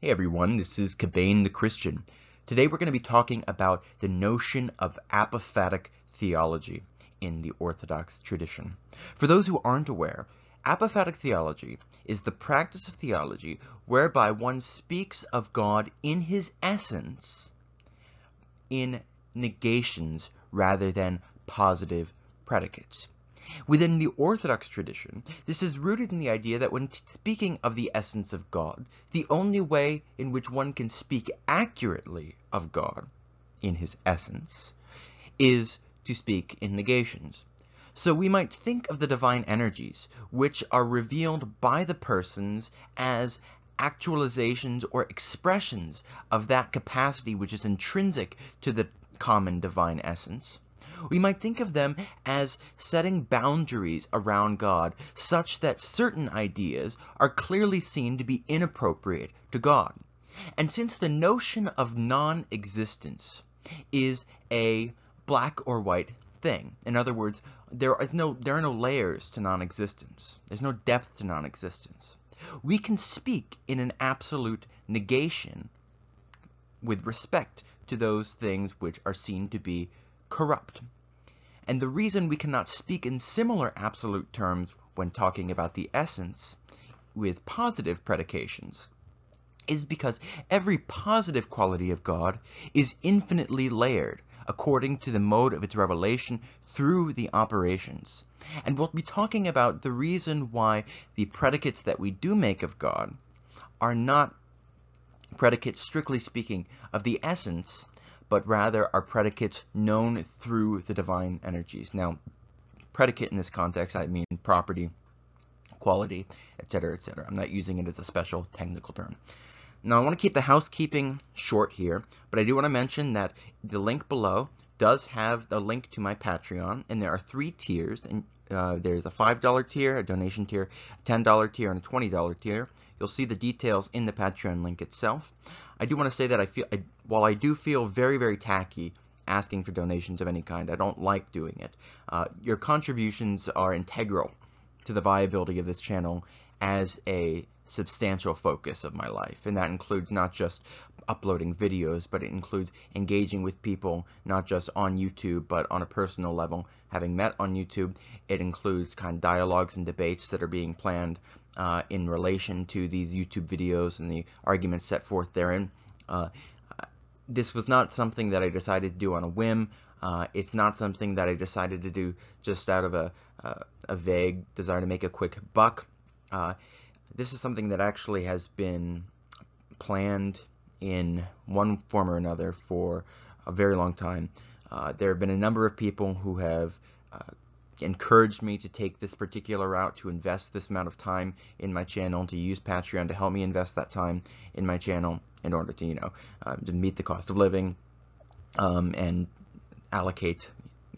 Hey everyone, this is Cabane the Christian. Today we're going to be talking about the notion of apophatic theology in the Orthodox tradition. For those who aren't aware, apophatic theology is the practice of theology whereby one speaks of God in his essence in negations rather than positive predicates. Within the Orthodox tradition, this is rooted in the idea that when speaking of the essence of God, the only way in which one can speak accurately of God in his essence is to speak in negations. So we might think of the divine energies, which are revealed by the persons as actualizations or expressions of that capacity which is intrinsic to the common divine essence. We might think of them as setting boundaries around God such that certain ideas are clearly seen to be inappropriate to God. And since the notion of non-existence is a black or white thing, in other words, there is no there are no layers to non-existence. There's no depth to non-existence. We can speak in an absolute negation with respect to those things which are seen to be corrupt. And the reason we cannot speak in similar absolute terms when talking about the essence with positive predications is because every positive quality of God is infinitely layered according to the mode of its revelation through the operations. And we'll be talking about the reason why the predicates that we do make of God are not predicates, strictly speaking, of the essence, but rather are predicates known through the divine energies. Now, predicate in this context, I mean property, quality, etc., etc. I'm not using it as a special technical term. Now, I want to keep the housekeeping short here, but I do want to mention that the link below does have the link to my Patreon, and there are three tiers, and uh, there's a $5 tier, a donation tier, a $10 tier, and a $20 tier. You'll see the details in the Patreon link itself. I do want to say that I feel, I, while I do feel very, very tacky asking for donations of any kind, I don't like doing it. Uh, your contributions are integral to the viability of this channel as a substantial focus of my life. And that includes not just uploading videos, but it includes engaging with people, not just on YouTube, but on a personal level. Having met on YouTube, it includes kind of dialogues and debates that are being planned uh, in relation to these YouTube videos and the arguments set forth therein. Uh, this was not something that I decided to do on a whim. Uh, it's not something that I decided to do just out of a, a vague desire to make a quick buck. Uh, this is something that actually has been planned in one form or another for a very long time. Uh, there have been a number of people who have uh, encouraged me to take this particular route, to invest this amount of time in my channel, to use Patreon to help me invest that time in my channel in order to, you know, uh, to meet the cost of living um, and allocate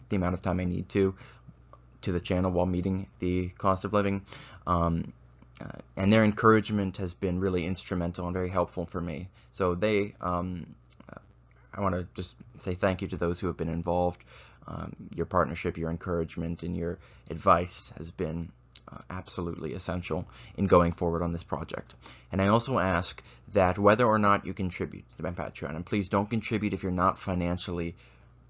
the amount of time I need to to the channel while meeting the cost of living. Um, uh, and their encouragement has been really instrumental and very helpful for me. So they, um, I want to just say thank you to those who have been involved. Um, your partnership, your encouragement, and your advice has been uh, absolutely essential in going forward on this project. And I also ask that whether or not you contribute to my Patreon, and please don't contribute if you're not financially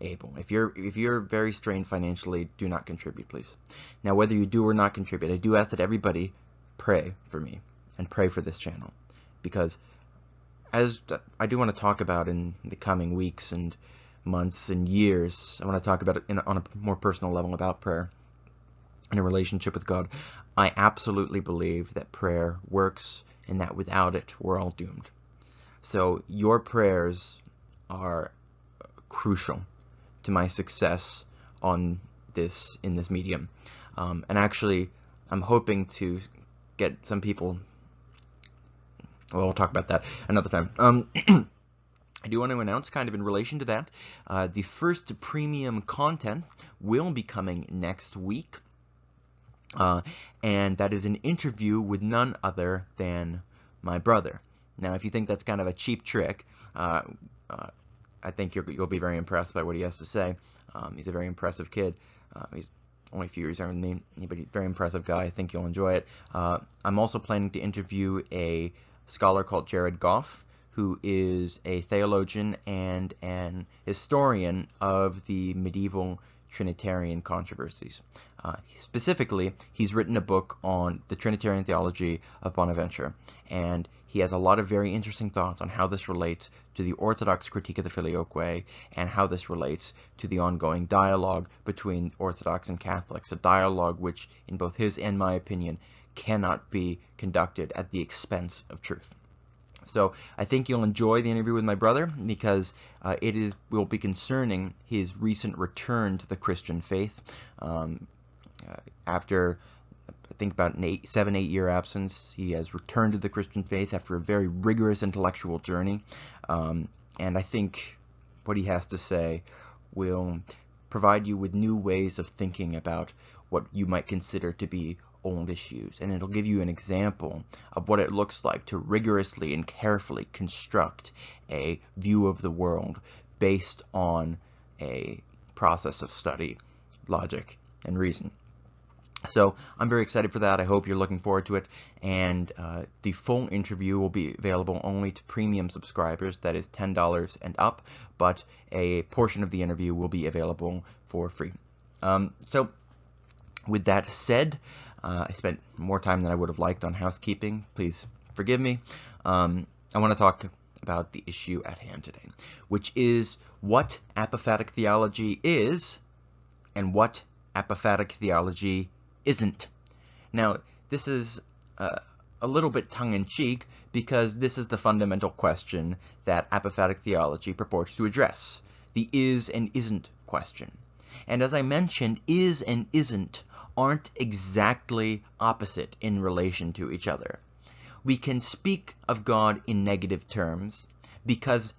able. If you're if you're very strained financially, do not contribute, please. Now, whether you do or not contribute, I do ask that everybody pray for me and pray for this channel because as I do want to talk about in the coming weeks and months and years, I want to talk about it in, on a more personal level about prayer and a relationship with God. I absolutely believe that prayer works and that without it, we're all doomed. So your prayers are crucial to my success on this in this medium. Um, and actually, I'm hoping to get some people. Well, we'll talk about that another time. Um, I do want to announce, kind of in relation to that, uh, the first premium content will be coming next week. Uh, and that is an interview with none other than my brother. Now, if you think that's kind of a cheap trick, uh, uh I think you will be very impressed by what he has to say. Um, he's a very impressive kid. Uh, he's only a few years younger than me, but he's a very impressive guy. I think you'll enjoy it. Uh, I'm also planning to interview a scholar called Jared Goff, who is a theologian and an historian of the medieval Trinitarian controversies. Uh, specifically, he's written a book on the Trinitarian theology of Bonaventure, and he has a lot of very interesting thoughts on how this relates to the Orthodox critique of the Filioque and how this relates to the ongoing dialogue between Orthodox and Catholics, a dialogue which, in both his and my opinion, cannot be conducted at the expense of truth. So I think you'll enjoy the interview with my brother because uh, it is will be concerning his recent return to the Christian faith um, uh, after I think about an eight, seven, eight year absence. He has returned to the Christian faith after a very rigorous intellectual journey, um, and I think what he has to say will provide you with new ways of thinking about what you might consider to be old issues, and it'll give you an example of what it looks like to rigorously and carefully construct a view of the world based on a process of study, logic, and reason. So I'm very excited for that. I hope you're looking forward to it. And uh, the full interview will be available only to premium subscribers, that is $10 and up, but a portion of the interview will be available for free. Um, so with that said, uh, I spent more time than I would have liked on housekeeping. Please forgive me. Um, I want to talk about the issue at hand today, which is what apophatic theology is and what apophatic theology isn't. Now, this is uh, a little bit tongue-in-cheek because this is the fundamental question that apophatic theology purports to address, the is and isn't question. And as I mentioned, is and isn't aren't exactly opposite in relation to each other. We can speak of God in negative terms because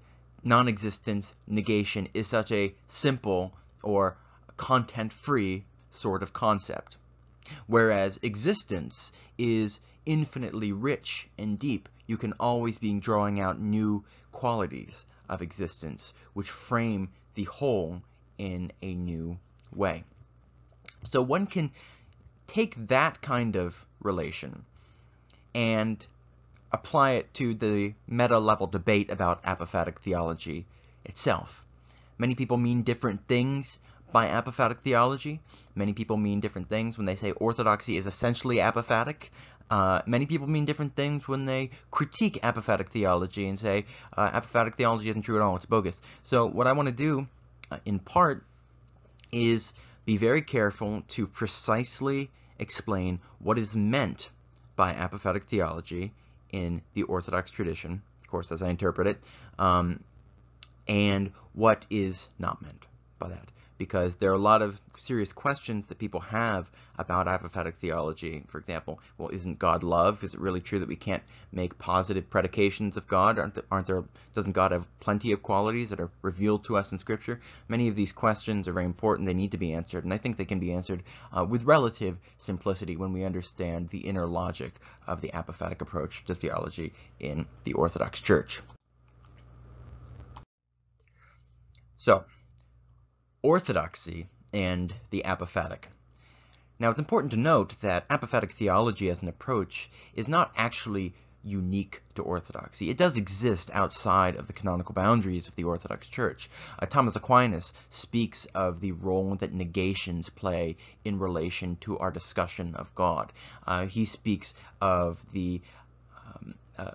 non-existence negation is such a simple or content-free sort of concept. Whereas existence is infinitely rich and deep. You can always be drawing out new qualities of existence which frame the whole in a new way. So one can take that kind of relation and apply it to the meta-level debate about apophatic theology itself. Many people mean different things by apophatic theology. Many people mean different things when they say orthodoxy is essentially apophatic. Uh, many people mean different things when they critique apophatic theology and say uh, apophatic theology isn't true at all, it's bogus. So what I want to do, uh, in part, is be very careful to precisely explain what is meant by apophatic theology in the Orthodox tradition, of course, as I interpret it, um, and what is not meant by that because there are a lot of serious questions that people have about apophatic theology. For example, well, isn't God love? Is it really true that we can't make positive predications of God? Aren't there, aren't there doesn't God have plenty of qualities that are revealed to us in Scripture? Many of these questions are very important. They need to be answered, and I think they can be answered uh, with relative simplicity when we understand the inner logic of the apophatic approach to theology in the Orthodox Church. So, orthodoxy and the apophatic. Now, it's important to note that apophatic theology as an approach is not actually unique to orthodoxy. It does exist outside of the canonical boundaries of the Orthodox Church. Uh, Thomas Aquinas speaks of the role that negations play in relation to our discussion of God. Uh, he speaks of the um, uh,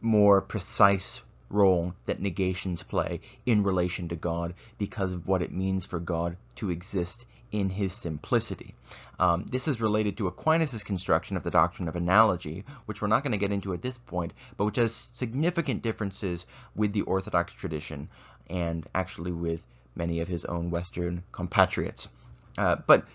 more precise role that negations play in relation to God because of what it means for God to exist in his simplicity. Um, this is related to Aquinas' construction of the doctrine of analogy, which we're not going to get into at this point, but which has significant differences with the Orthodox tradition and actually with many of his own Western compatriots. Uh, but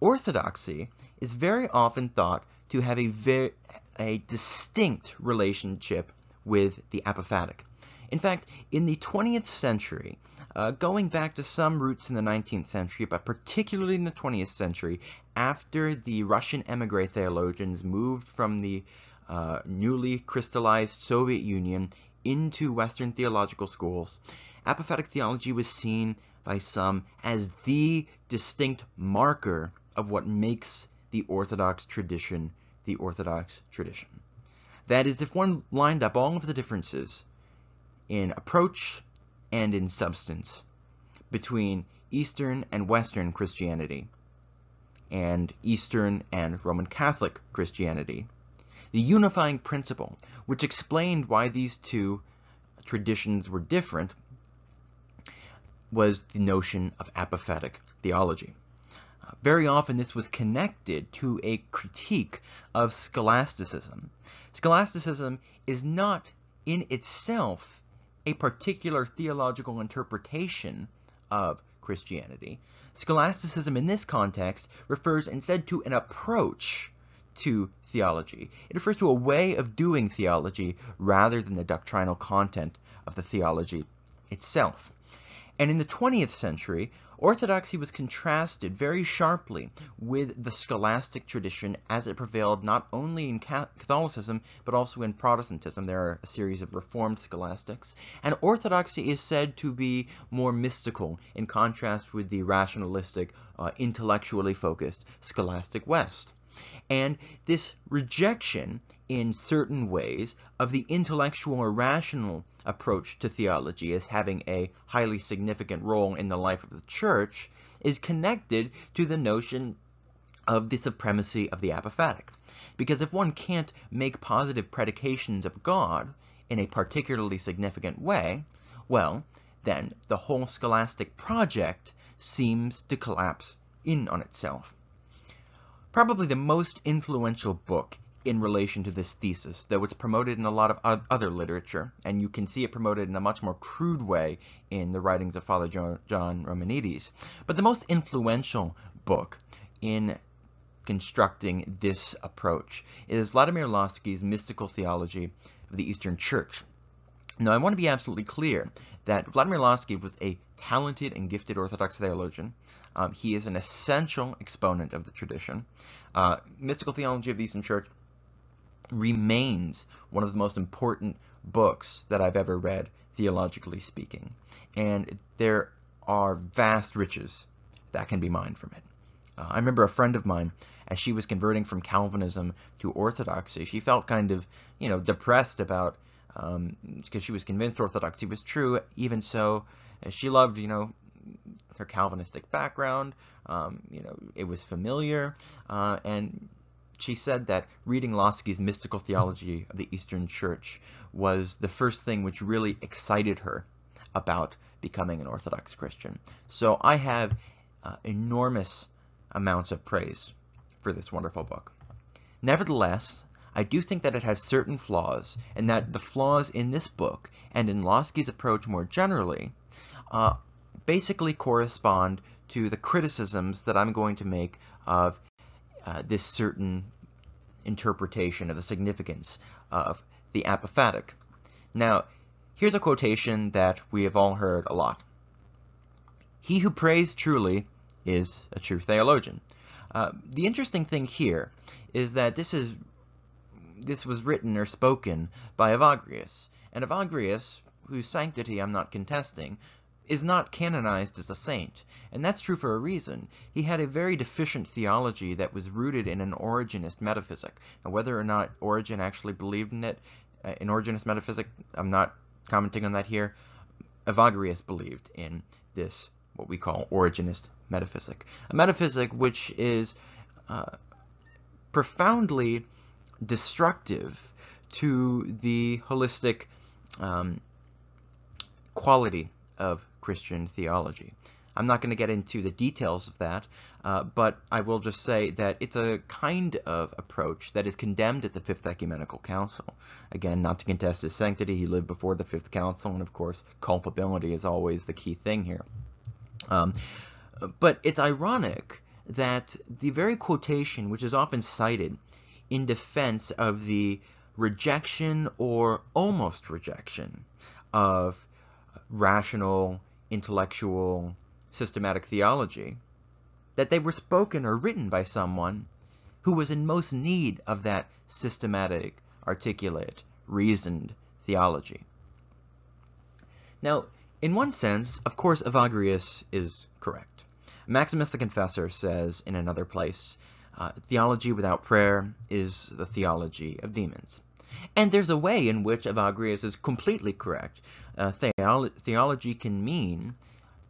orthodoxy is very often thought to have a a distinct relationship with the apophatic. In fact, in the 20th century, uh, going back to some roots in the 19th century, but particularly in the 20th century, after the Russian emigre theologians moved from the uh, newly crystallized Soviet Union into Western theological schools, apophatic theology was seen by some as the distinct marker of what makes the Orthodox tradition the Orthodox tradition. That is, if one lined up all of the differences in approach and in substance between Eastern and Western Christianity and Eastern and Roman Catholic Christianity, the unifying principle which explained why these two traditions were different was the notion of apophatic theology. Uh, very often this was connected to a critique of scholasticism. Scholasticism is not in itself a particular theological interpretation of Christianity. Scholasticism in this context refers instead to an approach to theology. It refers to a way of doing theology rather than the doctrinal content of the theology itself. And in the 20th century, orthodoxy was contrasted very sharply with the scholastic tradition as it prevailed not only in Catholicism but also in Protestantism. There are a series of reformed scholastics. And orthodoxy is said to be more mystical in contrast with the rationalistic, uh, intellectually focused scholastic West. And this rejection in certain ways of the intellectual or rational approach to theology as having a highly significant role in the life of the church is connected to the notion of the supremacy of the apophatic. Because if one can't make positive predications of God in a particularly significant way, well, then the whole scholastic project seems to collapse in on itself. Probably the most influential book in relation to this thesis, though it's promoted in a lot of other literature, and you can see it promoted in a much more crude way in the writings of Father John Romanides. But the most influential book in constructing this approach is Vladimir Lossky's Mystical Theology of the Eastern Church. Now, I want to be absolutely clear that Vladimir Lossky was a talented and gifted Orthodox theologian. Um, he is an essential exponent of the tradition. Uh, mystical Theology of the Eastern Church remains one of the most important books that I've ever read, theologically speaking. And there are vast riches that can be mined from it. Uh, I remember a friend of mine, as she was converting from Calvinism to Orthodoxy, she felt kind of, you know, depressed about um, because she was convinced orthodoxy was true. Even so, she loved, you know, her Calvinistic background. Um, you know, it was familiar, uh, and she said that reading Lossky's mystical theology of the Eastern Church was the first thing which really excited her about becoming an Orthodox Christian. So I have uh, enormous amounts of praise for this wonderful book. Nevertheless, I do think that it has certain flaws, and that the flaws in this book and in Lossky's approach more generally uh, basically correspond to the criticisms that I'm going to make of uh, this certain interpretation of the significance of the apophatic. Now, here's a quotation that we have all heard a lot. He who prays truly is a true theologian. Uh, the interesting thing here is that this is this was written or spoken by Evagrius, and Evagrius, whose sanctity I'm not contesting, is not canonized as a saint, and that's true for a reason. He had a very deficient theology that was rooted in an Origenist metaphysic. Now, whether or not Origen actually believed in it, uh, in Origenist metaphysic, I'm not commenting on that here. Evagrius believed in this, what we call Origenist metaphysic. A metaphysic which is uh, profoundly destructive to the holistic um, quality of Christian theology. I'm not going to get into the details of that, uh, but I will just say that it's a kind of approach that is condemned at the Fifth Ecumenical Council. Again, not to contest his sanctity, he lived before the Fifth Council, and of course, culpability is always the key thing here. Um, but it's ironic that the very quotation which is often cited in defense of the rejection or almost rejection of rational, intellectual, systematic theology, that they were spoken or written by someone who was in most need of that systematic, articulate, reasoned theology. Now, in one sense, of course, Evagrius is correct. Maximus the Confessor says in another place uh, theology without prayer is the theology of demons. And there's a way in which Evagrius is completely correct. Uh, theolo theology can mean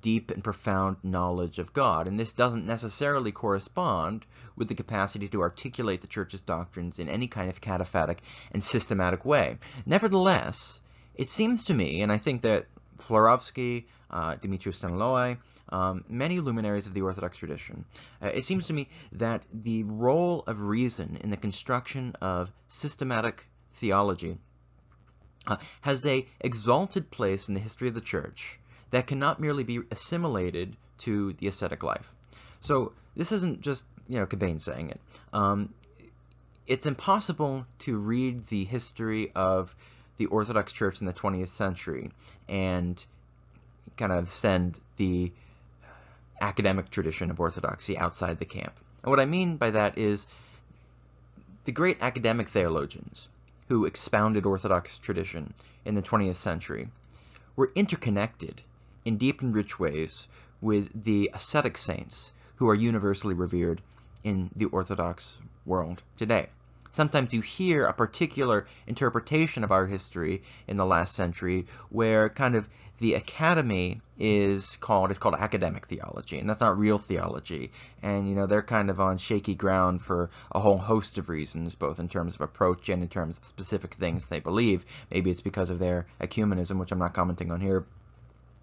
deep and profound knowledge of God, and this doesn't necessarily correspond with the capacity to articulate the Church's doctrines in any kind of cataphatic and systematic way. Nevertheless, it seems to me, and I think that Florovsky, uh, Staniloae, um, many luminaries of the Orthodox tradition, uh, it seems to me that the role of reason in the construction of systematic theology uh, has a exalted place in the history of the Church that cannot merely be assimilated to the ascetic life. So this isn't just, you know, Cobain saying it. Um, it's impossible to read the history of the Orthodox Church in the 20th century and kind of send the academic tradition of Orthodoxy outside the camp. And what I mean by that is the great academic theologians who expounded Orthodox tradition in the 20th century were interconnected in deep and rich ways with the ascetic saints who are universally revered in the Orthodox world today. Sometimes you hear a particular interpretation of our history in the last century where kind of the academy is called it's called academic theology and that's not real theology. And you know they're kind of on shaky ground for a whole host of reasons both in terms of approach and in terms of specific things they believe. Maybe it's because of their ecumenism which I'm not commenting on here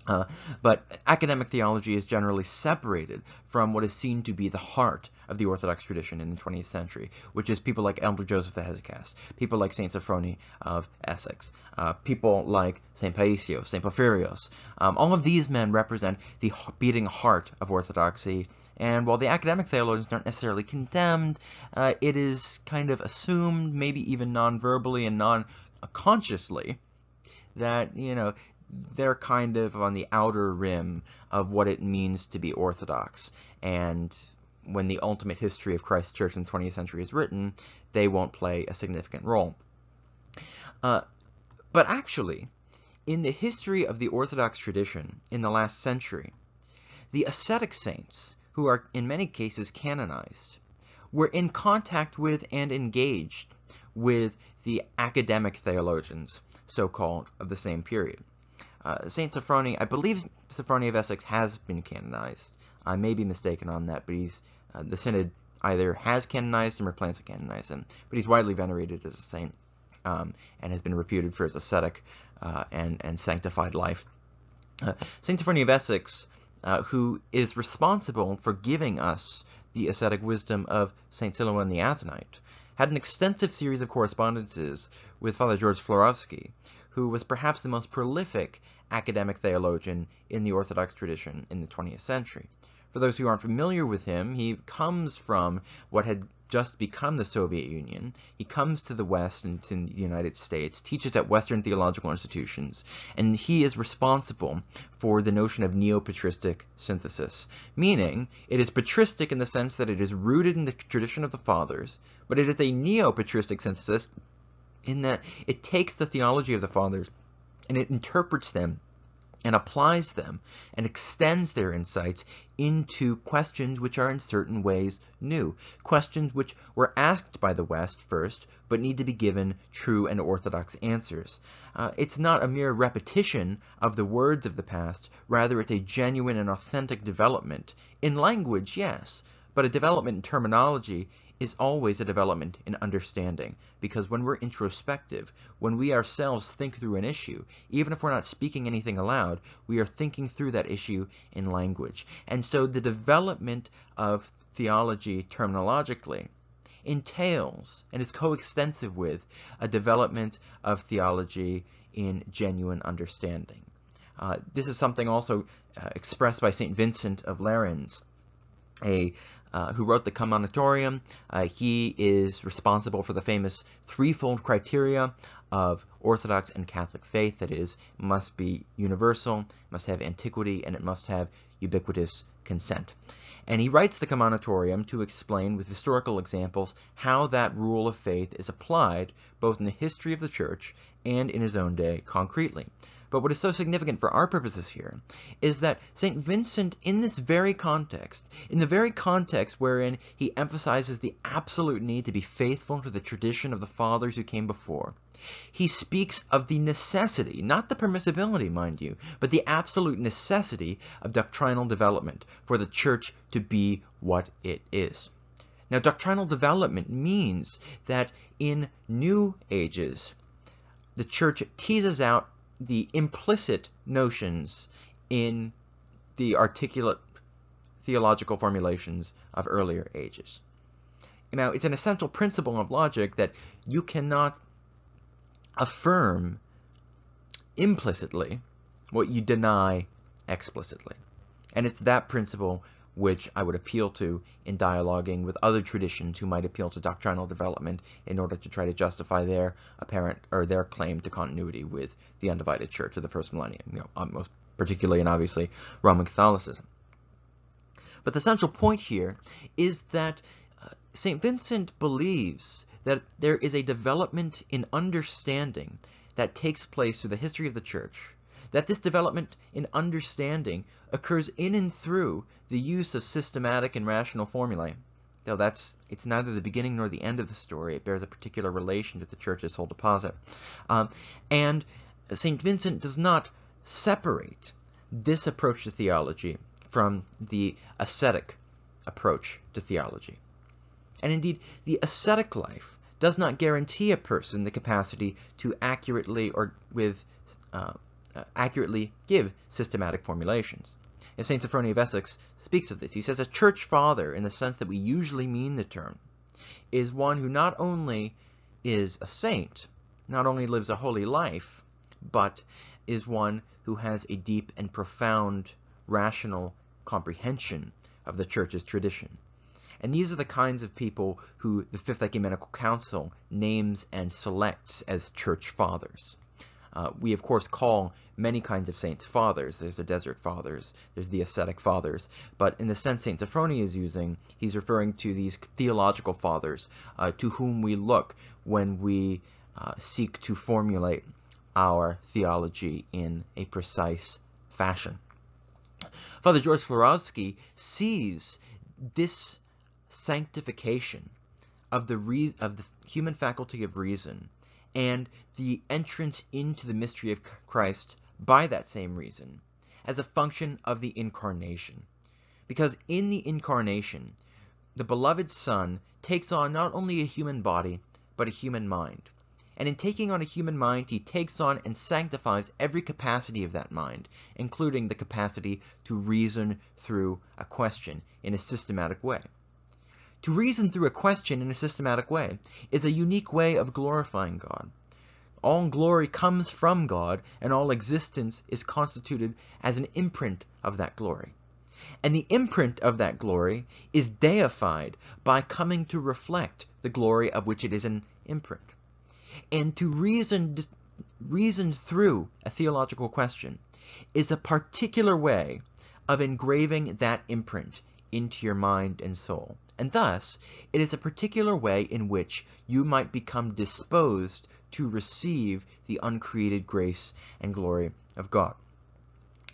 uh, but academic theology is generally separated from what is seen to be the heart of the Orthodox tradition in the 20th century, which is people like Elder Joseph the Hesychast, people like Saint Sophrony of Essex, uh, people like Saint Paisios, Saint Porphyrios. Um, all of these men represent the beating heart of Orthodoxy, and while the academic theologians aren't necessarily condemned, uh, it is kind of assumed, maybe even non-verbally and non-consciously, that, you know, they're kind of on the outer rim of what it means to be Orthodox. And when the ultimate history of Christ's Church in the 20th century is written, they won't play a significant role. Uh, but actually, in the history of the Orthodox tradition in the last century, the ascetic saints, who are in many cases canonized, were in contact with and engaged with the academic theologians, so-called, of the same period. Uh, Saint Sophrony, I believe Sophrony of Essex has been canonized. I may be mistaken on that, but he's uh, the Synod either has canonized him or plans to canonize him. But he's widely venerated as a saint um, and has been reputed for his ascetic uh, and, and sanctified life. Uh, saint Sophrony of Essex, uh, who is responsible for giving us the ascetic wisdom of Saint Silouan the Athonite, had an extensive series of correspondences with Father George Florovsky, who was perhaps the most prolific academic theologian in the Orthodox tradition in the 20th century. For those who aren't familiar with him, he comes from what had just become the Soviet Union. He comes to the West and to the United States, teaches at Western theological institutions, and he is responsible for the notion of neo-patristic synthesis, meaning it is patristic in the sense that it is rooted in the tradition of the fathers, but it is a neo-patristic synthesis in that it takes the theology of the fathers and it interprets them and applies them and extends their insights into questions which are in certain ways new, questions which were asked by the West first, but need to be given true and orthodox answers. Uh, it's not a mere repetition of the words of the past, rather it's a genuine and authentic development. In language, yes, but a development in terminology is always a development in understanding. Because when we're introspective, when we ourselves think through an issue, even if we're not speaking anything aloud, we are thinking through that issue in language. And so the development of theology terminologically entails and is coextensive with a development of theology in genuine understanding. Uh, this is something also uh, expressed by St. Vincent of Lerins, a uh, who wrote the Commonitorium. Uh, he is responsible for the famous threefold criteria of Orthodox and Catholic faith, that is, must be universal, must have antiquity, and it must have ubiquitous consent. And he writes the Commonitorium to explain with historical examples how that rule of faith is applied both in the history of the Church and in his own day concretely. But what is so significant for our purposes here is that St. Vincent, in this very context, in the very context wherein he emphasizes the absolute need to be faithful to the tradition of the fathers who came before, he speaks of the necessity, not the permissibility, mind you, but the absolute necessity of doctrinal development for the church to be what it is. Now, doctrinal development means that in new ages, the church teases out the implicit notions in the articulate theological formulations of earlier ages. Now, it's an essential principle of logic that you cannot affirm implicitly what you deny explicitly. And it's that principle which I would appeal to in dialoguing with other traditions who might appeal to doctrinal development in order to try to justify their apparent or their claim to continuity with the undivided church of the first millennium, you know, um, most particularly and obviously Roman Catholicism. But the central point here is that uh, St. Vincent believes that there is a development in understanding that takes place through the history of the church that this development in understanding occurs in and through the use of systematic and rational formulae. Though that's it's neither the beginning nor the end of the story. It bears a particular relation to the church's whole deposit. Um, and St. Vincent does not separate this approach to theology from the ascetic approach to theology. And indeed, the ascetic life does not guarantee a person the capacity to accurately or with uh, uh, accurately give systematic formulations. And St. Sophronia of Essex speaks of this. He says, A church father, in the sense that we usually mean the term, is one who not only is a saint, not only lives a holy life, but is one who has a deep and profound rational comprehension of the church's tradition. And these are the kinds of people who the Fifth Ecumenical Council names and selects as church fathers. Uh, we, of course, call many kinds of saints fathers. There's the desert fathers, there's the ascetic fathers. But in the sense St. Sophronia is using, he's referring to these theological fathers uh, to whom we look when we uh, seek to formulate our theology in a precise fashion. Father George Florovsky sees this sanctification of the, of the human faculty of reason and the entrance into the mystery of Christ by that same reason as a function of the incarnation. Because in the incarnation, the beloved Son takes on not only a human body, but a human mind. And in taking on a human mind, he takes on and sanctifies every capacity of that mind, including the capacity to reason through a question in a systematic way. To reason through a question in a systematic way is a unique way of glorifying God. All glory comes from God, and all existence is constituted as an imprint of that glory. And the imprint of that glory is deified by coming to reflect the glory of which it is an imprint. And to reason, reason through a theological question is a particular way of engraving that imprint into your mind and soul. And thus, it is a particular way in which you might become disposed to receive the uncreated grace and glory of God.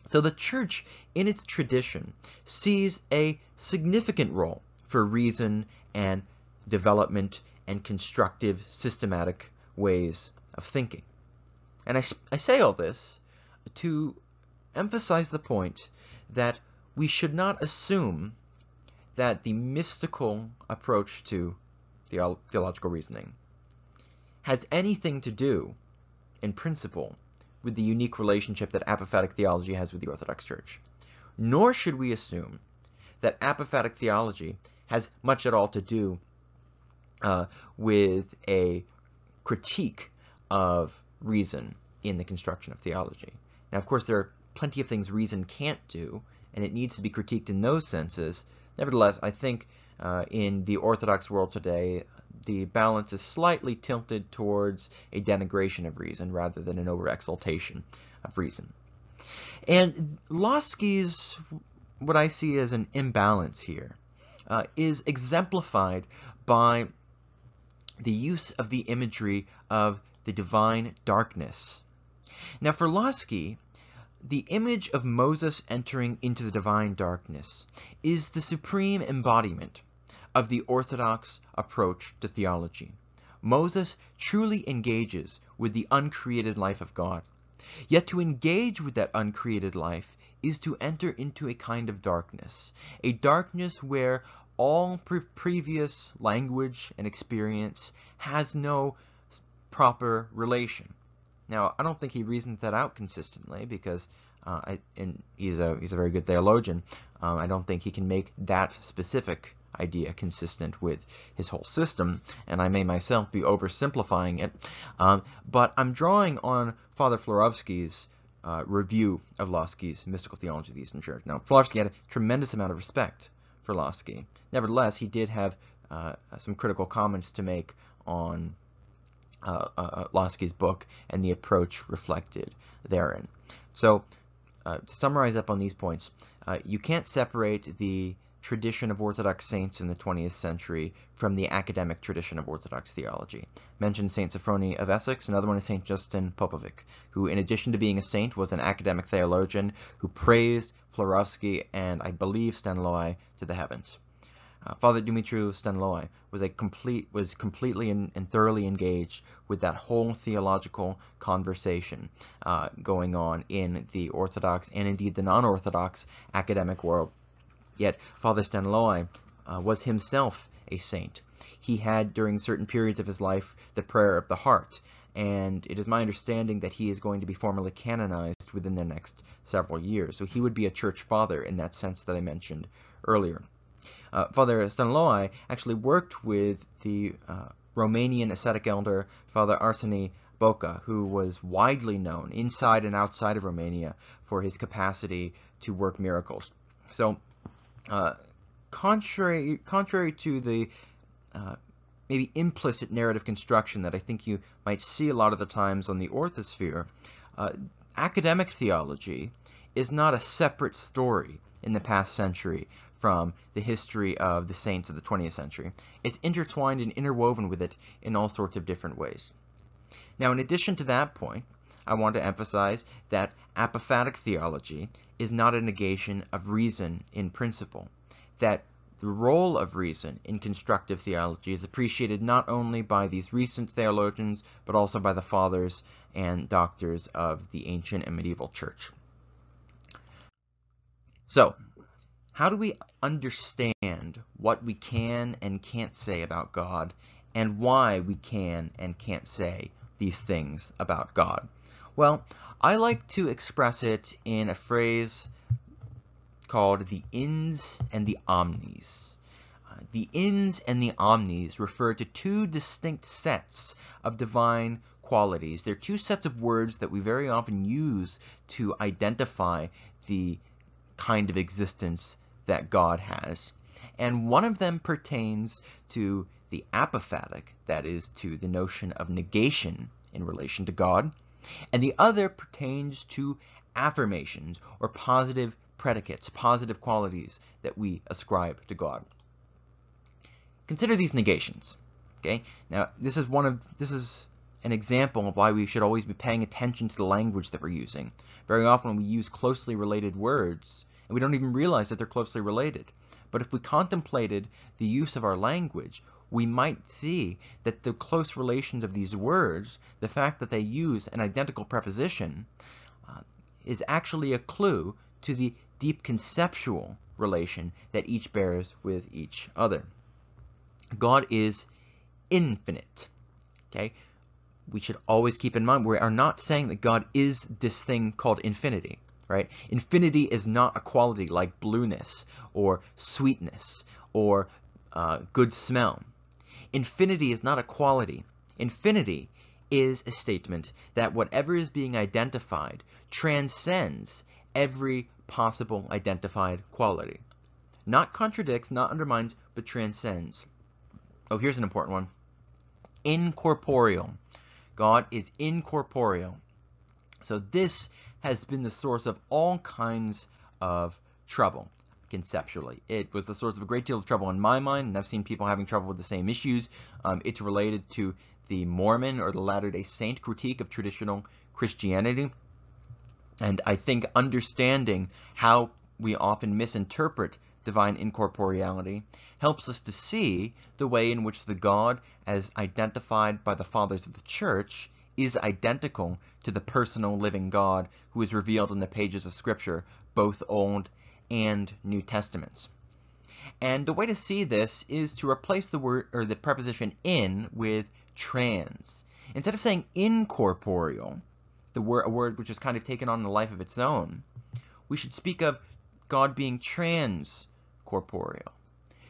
So the church, in its tradition, sees a significant role for reason and development and constructive, systematic ways of thinking. And I, I say all this to emphasize the point that we should not assume that the mystical approach to theological reasoning has anything to do, in principle, with the unique relationship that apophatic theology has with the Orthodox Church. Nor should we assume that apophatic theology has much at all to do uh, with a critique of reason in the construction of theology. Now, of course, there are plenty of things reason can't do, and it needs to be critiqued in those senses, Nevertheless, I think uh, in the Orthodox world today, the balance is slightly tilted towards a denigration of reason rather than an over-exaltation of reason. And Lossky's, what I see as an imbalance here, uh, is exemplified by the use of the imagery of the divine darkness. Now, for Lossky, the image of Moses entering into the divine darkness is the supreme embodiment of the orthodox approach to theology, Moses truly engages with the uncreated life of God. Yet to engage with that uncreated life is to enter into a kind of darkness, a darkness where all pre previous language and experience has no proper relation. Now, I don't think he reasons that out consistently because uh, I, and he's a he's a very good theologian. Um, I don't think he can make that specific idea consistent with his whole system, and I may myself be oversimplifying it. Um, but I'm drawing on Father Florovsky's uh, review of Lossky's mystical theology of the Eastern Church. Now, Florovsky had a tremendous amount of respect for Lossky. Nevertheless, he did have uh, some critical comments to make on uh, uh, uh Lossky's book and the approach reflected therein. So, uh, to summarize up on these points, uh, you can't separate the tradition of Orthodox saints in the 20th century from the academic tradition of Orthodox theology. Mentioned St. Sophrony of Essex, another one is St. Justin Popovic, who in addition to being a saint was an academic theologian who praised Florovsky and I believe Staniloae to the heavens. Uh, Father Dumitru Staniloae was a complete was completely and, and, thoroughly engaged with that whole theological conversation uh, going on in the Orthodox and indeed the non-Orthodox academic world. Yet Father Staniloae uh, was himself a saint. He had, during certain periods of his life, the prayer of the heart, and it is my understanding that he is going to be formally canonized within the next several years. So he would be a church father in that sense that I mentioned earlier. Uh, Father Staniloae actually worked with the uh, Romanian ascetic elder, Father Arsenie Boca, who was widely known inside and outside of Romania for his capacity to work miracles. So uh, contrary, contrary to the uh, maybe implicit narrative construction that I think you might see a lot of the times on the orthosphere, uh, academic theology is not a separate story in the past century from the history of the saints of the 20th century. It's intertwined and interwoven with it in all sorts of different ways. Now, in addition to that point, I want to emphasize that apophatic theology is not a negation of reason in principle, that the role of reason in constructive theology is appreciated not only by these recent theologians, but also by the fathers and doctors of the ancient and medieval church. So, how do we understand what we can and can't say about God, and why we can and can't say these things about God? Well, I like to express it in a phrase called the ins and the omnis. Uh, the ins and the omnis refer to two distinct sets of divine qualities. They're two sets of words that we very often use to identify the kind of existence that God has. And one of them pertains to the apophatic, that is, to the notion of negation in relation to God, and the other pertains to affirmations or positive predicates, positive qualities that we ascribe to God. Consider these negations. Okay? Now, this is one of this is an example of why we should always be paying attention to the language that we're using. Very often we use closely related words and we don't even realize that they're closely related. But if we contemplated the use of our language, we might see that the close relations of these words, the fact that they use an identical preposition, uh, is actually a clue to the deep conceptual relation that each bears with each other. God is infinite. Okay? We should always keep in mind we are not saying that God is this thing called infinity, right? Infinity is not a quality like blueness or sweetness or uh, good smell. Infinity is not a quality. Infinity is a statement that whatever is being identified transcends every possible identified quality. Not contradicts, not undermines, but transcends. Oh, here's an important one. Incorporeal. God is incorporeal. So this has been the source of all kinds of trouble conceptually. It was the source of a great deal of trouble in my mind, and I've seen people having trouble with the same issues. Um, it's related to the Mormon or the Latter-day Saint critique of traditional Christianity. And I think understanding how we often misinterpret divine incorporeality, helps us to see the way in which the God, as identified by the fathers of the church, is identical to the personal living God who is revealed in the pages of Scripture, both Old and New Testaments. And the way to see this is to replace the word or the preposition in with trans. Instead of saying incorporeal, the word a word which has kind of taken on a life of its own, we should speak of God being transcorporeal.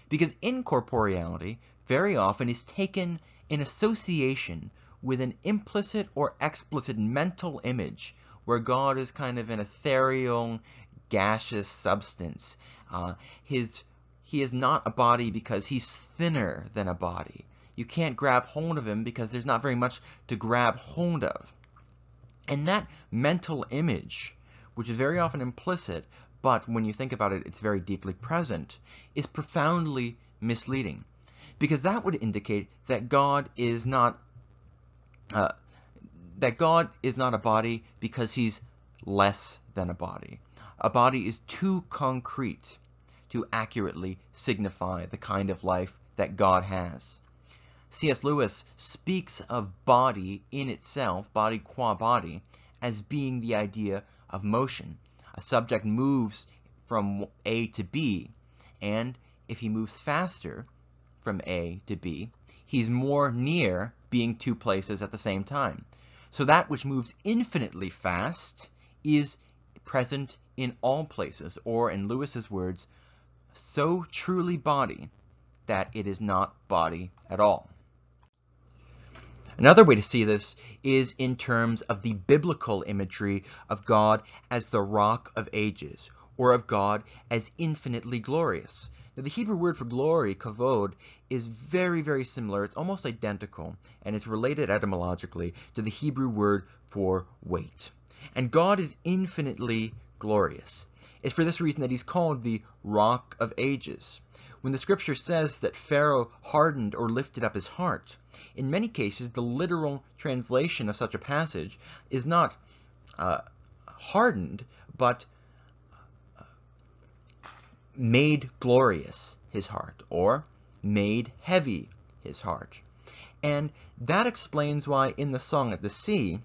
Because incorporeality very often is taken in association with an implicit or explicit mental image where God is kind of an ethereal, gaseous substance. Uh, his, he is not a body because he's thinner than a body. You can't grab hold of him because there's not very much to grab hold of. And that mental image, which is very often implicit, but when you think about it, it's very deeply present, is profoundly misleading. Because that would indicate that God is not uh, that God is not a body because he's less than a body. A body is too concrete to accurately signify the kind of life that God has. C.S. Lewis speaks of body in itself, body qua body, as being the idea of motion a subject moves from A to B, and if he moves faster from A to B, he's more near being two places at the same time. So that which moves infinitely fast is present in all places, or in Lewis's words, so truly body that it is not body at all. Another way to see this is in terms of the biblical imagery of God as the rock of ages, or of God as infinitely glorious. Now, the Hebrew word for glory, kavod, is very, very similar. It's almost identical, and it's related etymologically to the Hebrew word for weight. And God is infinitely glorious. It's for this reason that he's called the rock of ages. When the scripture says that Pharaoh hardened or lifted up his heart, in many cases, the literal translation of such a passage is not uh, hardened, but made glorious his heart, or made heavy his heart. And that explains why in the Song of the Sea,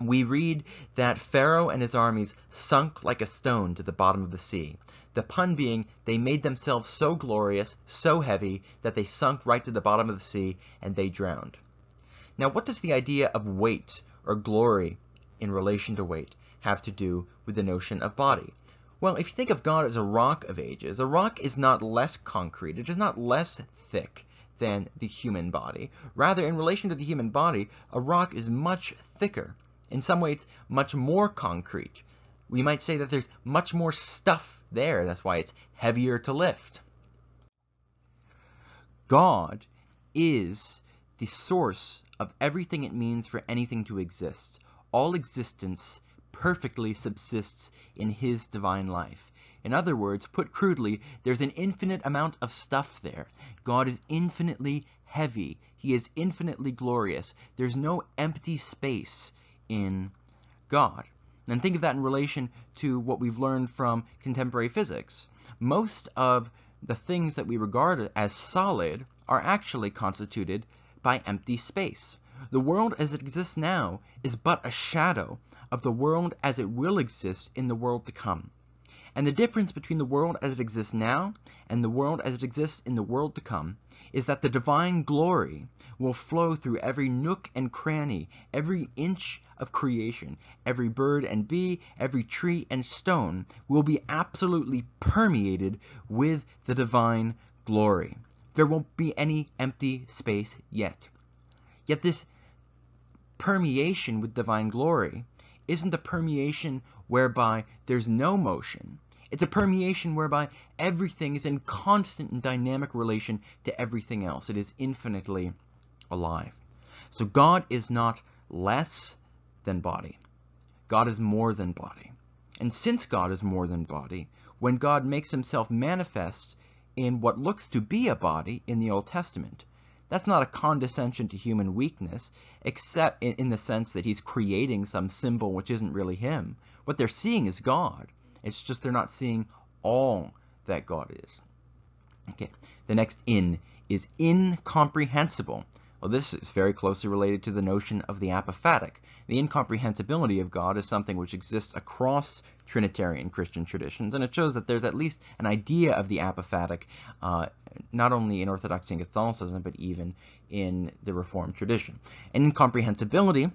we read that Pharaoh and his armies sunk like a stone to the bottom of the sea. The pun being, they made themselves so glorious, so heavy, that they sunk right to the bottom of the sea and they drowned. Now, what does the idea of weight or glory in relation to weight have to do with the notion of body? Well, if you think of God as a rock of ages, a rock is not less concrete, it is not less thick than the human body. Rather, in relation to the human body, a rock is much thicker. In some ways, much more concrete. We might say that there's much more stuff there. That's why it's heavier to lift. God is the source of everything it means for anything to exist. All existence perfectly subsists in his divine life. In other words, put crudely, there's an infinite amount of stuff there. God is infinitely heavy. He is infinitely glorious. There's no empty space in God. And think of that in relation to what we've learned from contemporary physics. Most of the things that we regard as solid are actually constituted by empty space. The world as it exists now is but a shadow of the world as it will exist in the world to come. And the difference between the world as it exists now and the world as it exists in the world to come is that the divine glory will flow through every nook and cranny, every inch of creation, every bird and bee, every tree and stone will be absolutely permeated with the divine glory. There won't be any empty space yet. Yet this permeation with divine glory isn't a permeation whereby there's no motion. It's a permeation whereby everything is in constant and dynamic relation to everything else. It is infinitely alive. So God is not less than body. God is more than body. And since God is more than body, when God makes himself manifest in what looks to be a body in the Old Testament, that's not a condescension to human weakness, except in, in, the sense that he's creating some symbol which isn't really him. What they're seeing is God. It's just they're not seeing all that God is. Okay, the next in is incomprehensible. Well, this is very closely related to the notion of the apophatic. The incomprehensibility of God is something which exists across Trinitarian Christian traditions, and it shows that there's at least an idea of the apophatic, uh, not only in Orthodoxy and Catholicism, but even in the Reformed tradition. And incomprehensibility,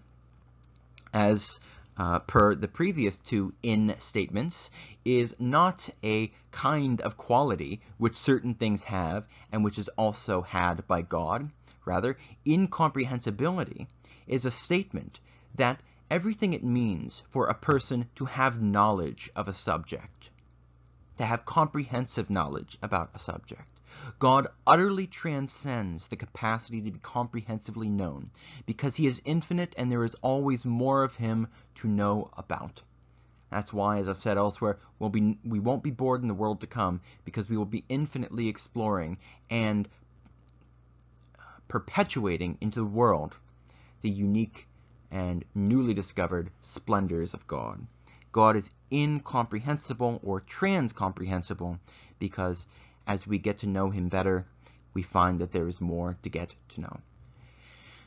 as uh, per the previous two in statements, is not a kind of quality which certain things have and which is also had by God. Rather, incomprehensibility is a statement that everything it means for a person to have knowledge of a subject, to have comprehensive knowledge about a subject. God utterly transcends the capacity to be comprehensively known because he is infinite and there is always more of him to know about. That's why, as I've said elsewhere, we'll be, we won't be bored in the world to come because we will be infinitely exploring and perpetuating into the world the unique and newly discovered splendors of God. God is incomprehensible or transcomprehensible because as we get to know him better, we find that there is more to get to know.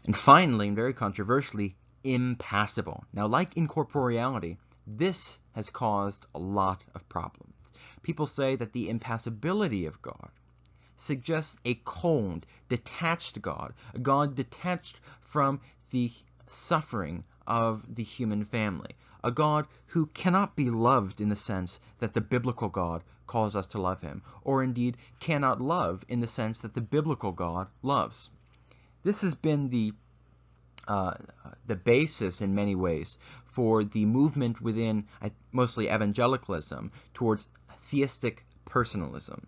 And finally, and very controversially, impassible. Now, like incorporeality, this has caused a lot of problems. People say that the impassibility of God suggests a cold, detached God, a God detached from the suffering of the human family, a God who cannot be loved in the sense that the biblical God calls us to love him, or indeed cannot love in the sense that the biblical God loves. This has been the uh, the basis in many ways for the movement within mostly evangelicalism towards theistic personalism.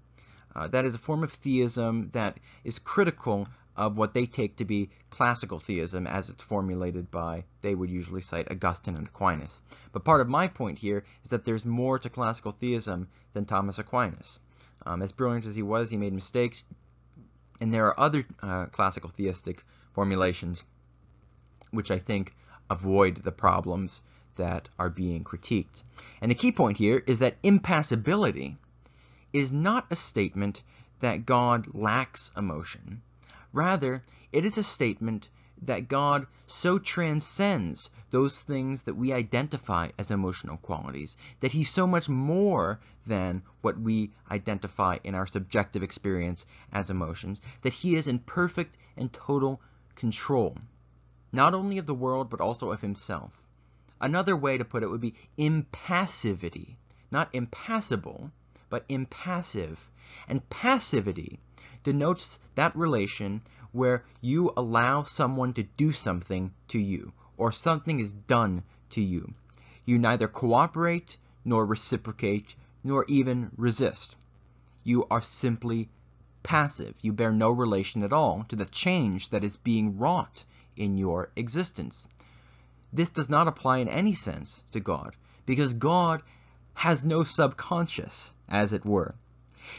Uh, that is a form of theism that is critical of what they take to be classical theism as it's formulated by, they would usually cite Augustine and Aquinas. But part of my point here is that there's more to classical theism than Thomas Aquinas. Um, as brilliant as he was, he made mistakes, and there are other uh, classical theistic formulations which I think avoid the problems that are being critiqued. And the key point here is that impassibility is not a statement that God lacks emotion. Rather, it is a statement that God so transcends those things that we identify as emotional qualities, that He's so much more than what we identify in our subjective experience as emotions, that He is in perfect and total control, not only of the world, but also of Himself. Another way to put it would be impassivity, not impassible, but impassive. And passivity denotes that relation where you allow someone to do something to you, or something is done to you. You neither cooperate, nor reciprocate, nor even resist. You are simply passive. You bear no relation at all to the change that is being wrought in your existence. This does not apply in any sense to God, because God has no subconscious, as it were.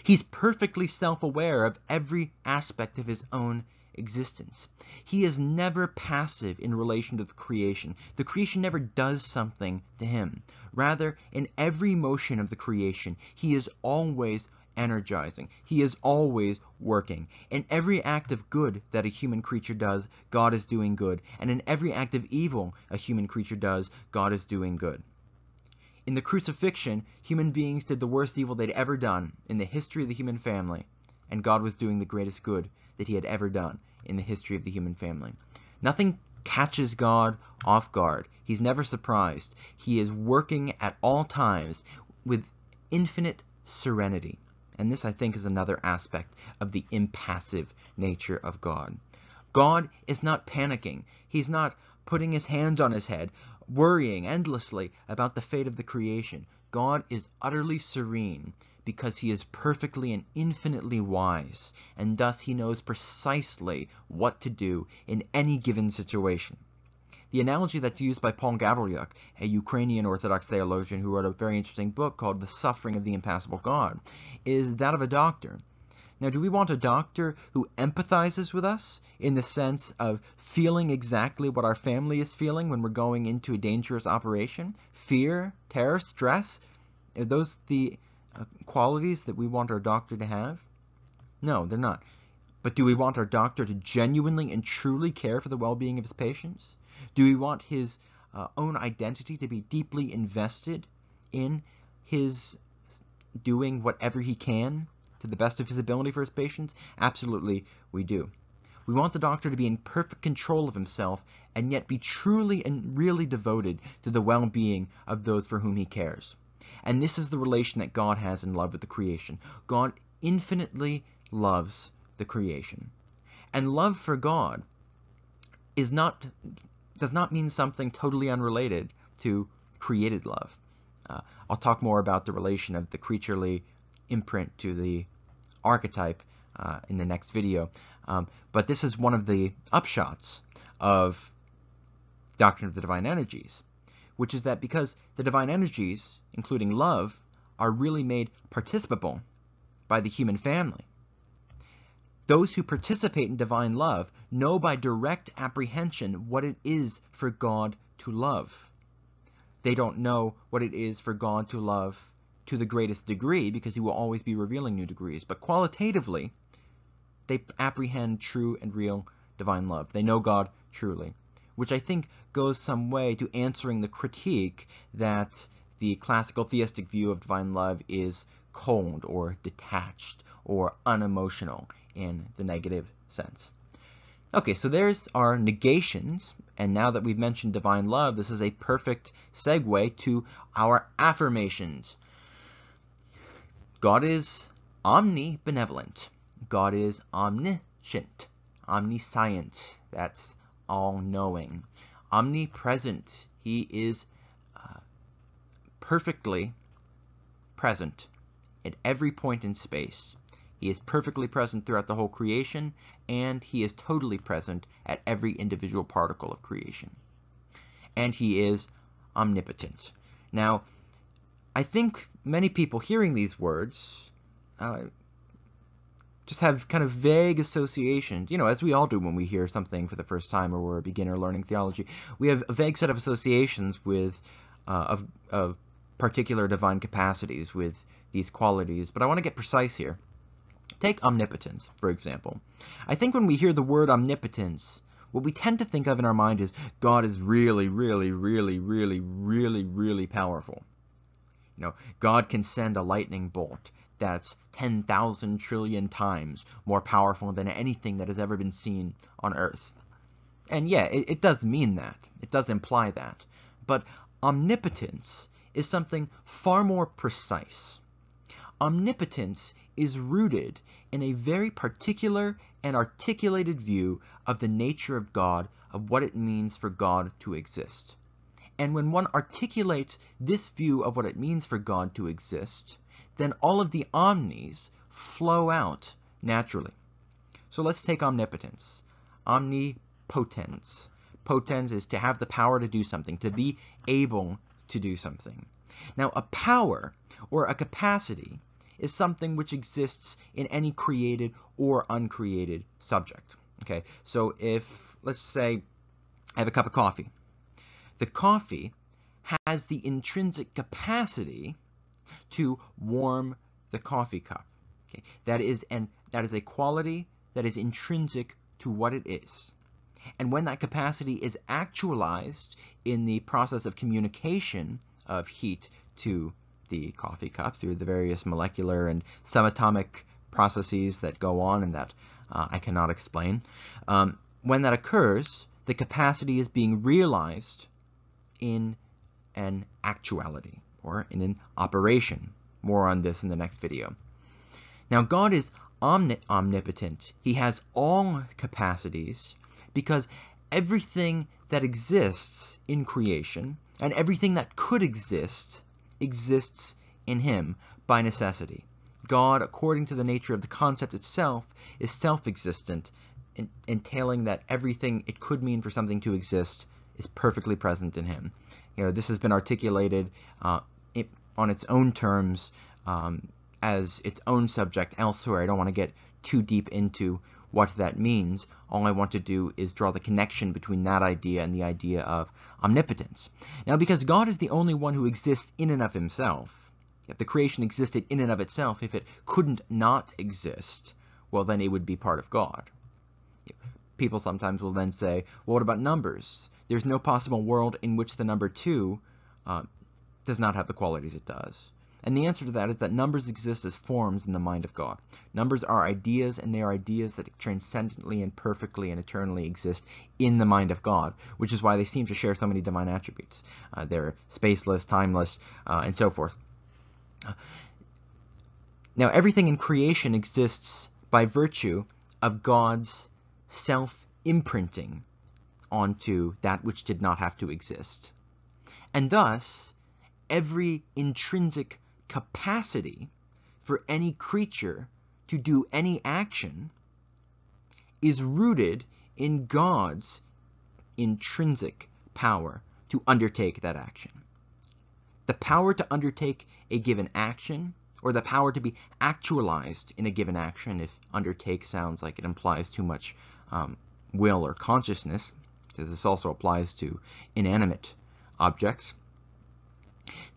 He's perfectly self-aware of every aspect of his own existence. He is never passive in relation to the creation. The creation never does something to him. Rather, in every motion of the creation, he is always energizing. He is always working. In every act of good that a human creature does, God is doing good. And in every act of evil a human creature does, God is doing good. In the crucifixion, human beings did the worst evil they'd ever done in the history of the human family, and God was doing the greatest good that he had ever done in the history of the human family. Nothing catches God off guard. He's never surprised. He is working at all times with infinite serenity. And this, I think, is another aspect of the impassive nature of God. God is not panicking. He's not putting his hands on his head, worrying endlessly about the fate of the creation. God is utterly serene because he is perfectly and infinitely wise, and thus he knows precisely what to do in any given situation. The analogy that's used by Paul Gavrilyuk, a Ukrainian Orthodox theologian who wrote a very interesting book called The Suffering of the Impassible God, is that of a doctor. Now, do we want a doctor who empathizes with us in the sense of feeling exactly what our family is feeling when we're going into a dangerous operation? Fear, terror, stress? Are those the uh, qualities that we want our doctor to have? No, they're not. But do we want our doctor to genuinely and truly care for the well being of his patients? Do we want his uh, own identity to be deeply invested in his doing whatever he can to the best of his ability for his patients? Absolutely, we do. We want the doctor to be in perfect control of himself and yet be truly and really devoted to the well being of those for whom he cares. And this is the relation that God has in love with the creation. God infinitely loves the creation. And love for God is not does not mean something totally unrelated to created love. Uh, I'll talk more about the relation of the creaturely imprint to the archetype uh, in the next video. Um, but this is one of the upshots of doctrine of the divine energies, which is that because the divine energies, including love, are really made participable by the human family, those who participate in divine love know by direct apprehension what it is for God to love. They don't know what it is for God to love to the greatest degree because he will always be revealing new degrees. But qualitatively, they apprehend true and real divine love. They know God truly, which I think goes some way to answering the critique that the classical theistic view of divine love is cold or detached or unemotional in the negative sense. Okay, so there's our negations, and now that we've mentioned divine love, this is a perfect segue to our affirmations. God is omnibenevolent. God is omniscient, omniscient. That's all-knowing. Omnipresent. He is uh, perfectly present at every point in space. He is perfectly present throughout the whole creation, and he is totally present at every individual particle of creation. And he is omnipotent. Now, I think many people hearing these words uh, just have kind of vague associations, you know, as we all do when we hear something for the first time or we're a beginner learning theology. We have a vague set of associations with uh, of, of particular divine capacities, with these qualities, but I want to get precise here. Take omnipotence, for example. I think when we hear the word omnipotence, what we tend to think of in our mind is God is really, really, really, really, really, really powerful. Know, God can send a lightning bolt that's 10,000 trillion times more powerful than anything that has ever been seen on Earth. And yeah, it, it does mean that. It does imply that. But omnipotence is something far more precise. Omnipotence is rooted in a very particular and articulated view of the nature of God, of what it means for God to exist. And when one articulates this view of what it means for God to exist, then all of the omnis flow out naturally. So let's take omnipotence. Omnipotence. Potens is to have the power to do something, to be able to do something. Now, a power or a capacity is something which exists in any created or uncreated subject. Okay, so if, let's say, I have a cup of coffee. The coffee has the intrinsic capacity to warm the coffee cup. Okay, that is and that is a quality that is intrinsic to what it is. And when that capacity is actualized in the process of communication of heat to the coffee cup through the various molecular and subatomic processes that go on and that uh, I cannot explain. Um, when that occurs, the capacity is being realized in an actuality or in an operation. More on this in the next video. Now, God is omni omnipotent. He has all capacities because everything that exists in creation and everything that could exist exists in him by necessity. God, according to the nature of the concept itself, is self-existent, entailing that everything it could mean for something to exist is perfectly present in him. You know, this has been articulated uh, it, on its own terms um, as its own subject elsewhere. I don't want to get too deep into what that means. All I want to do is draw the connection between that idea and the idea of omnipotence. Now, because God is the only one who exists in and of himself, If the creation existed in and of itself, if it couldn't not exist, well, then it would be part of God. People sometimes will then say, well, what about numbers? There's no possible world in which the number 2 uh, does not have the qualities it does. And the answer to that is that numbers exist as forms in the mind of God. Numbers are ideas, and they are ideas that transcendently and perfectly and eternally exist in the mind of God, which is why they seem to share so many divine attributes. Uh, they're spaceless, timeless, uh, and so forth. Now, everything in creation exists by virtue of God's self imprinting onto that which did not have to exist. And thus, every intrinsic capacity for any creature to do any action is rooted in God's intrinsic power to undertake that action. The power to undertake a given action, or the power to be actualized in a given action, if undertake sounds like it implies too much um, will or consciousness, this also applies to inanimate objects,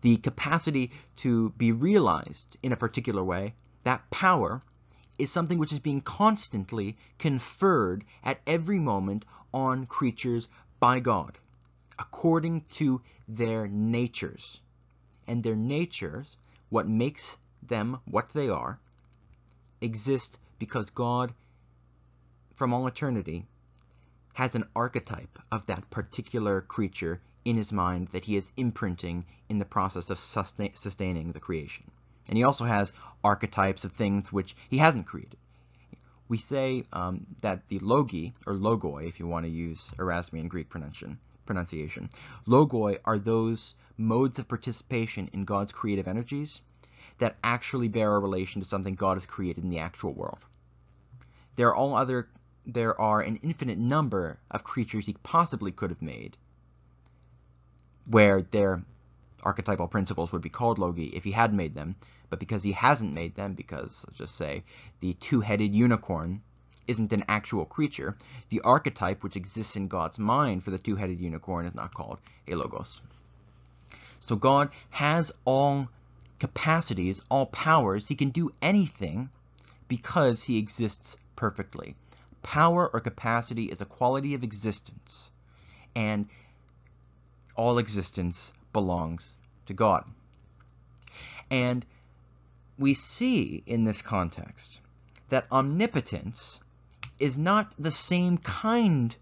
the capacity to be realized in a particular way, that power is something which is being constantly conferred at every moment on creatures by God, according to their natures. And their natures, what makes them what they are, exist because God, from all eternity, has an archetype of that particular creature in his mind that he is imprinting in the process of sustaining the creation. And he also has archetypes of things which he hasn't created. We say um, that the logi, or logoi, if you want to use Erasmian Greek pronunciation, pronunciation, logoi are those modes of participation in God's creative energies that actually bear a relation to something God has created in the actual world. There are all other there are an infinite number of creatures he possibly could have made where their archetypal principles would be called Logi if he had made them, but because he hasn't made them, because, let's just say, the two-headed unicorn isn't an actual creature, the archetype which exists in God's mind for the two-headed unicorn is not called a Logos. So God has all capacities, all powers. He can do anything because he exists perfectly. Power or capacity is a quality of existence. And all existence belongs to God. And we see in this context that omnipotence is not the same kind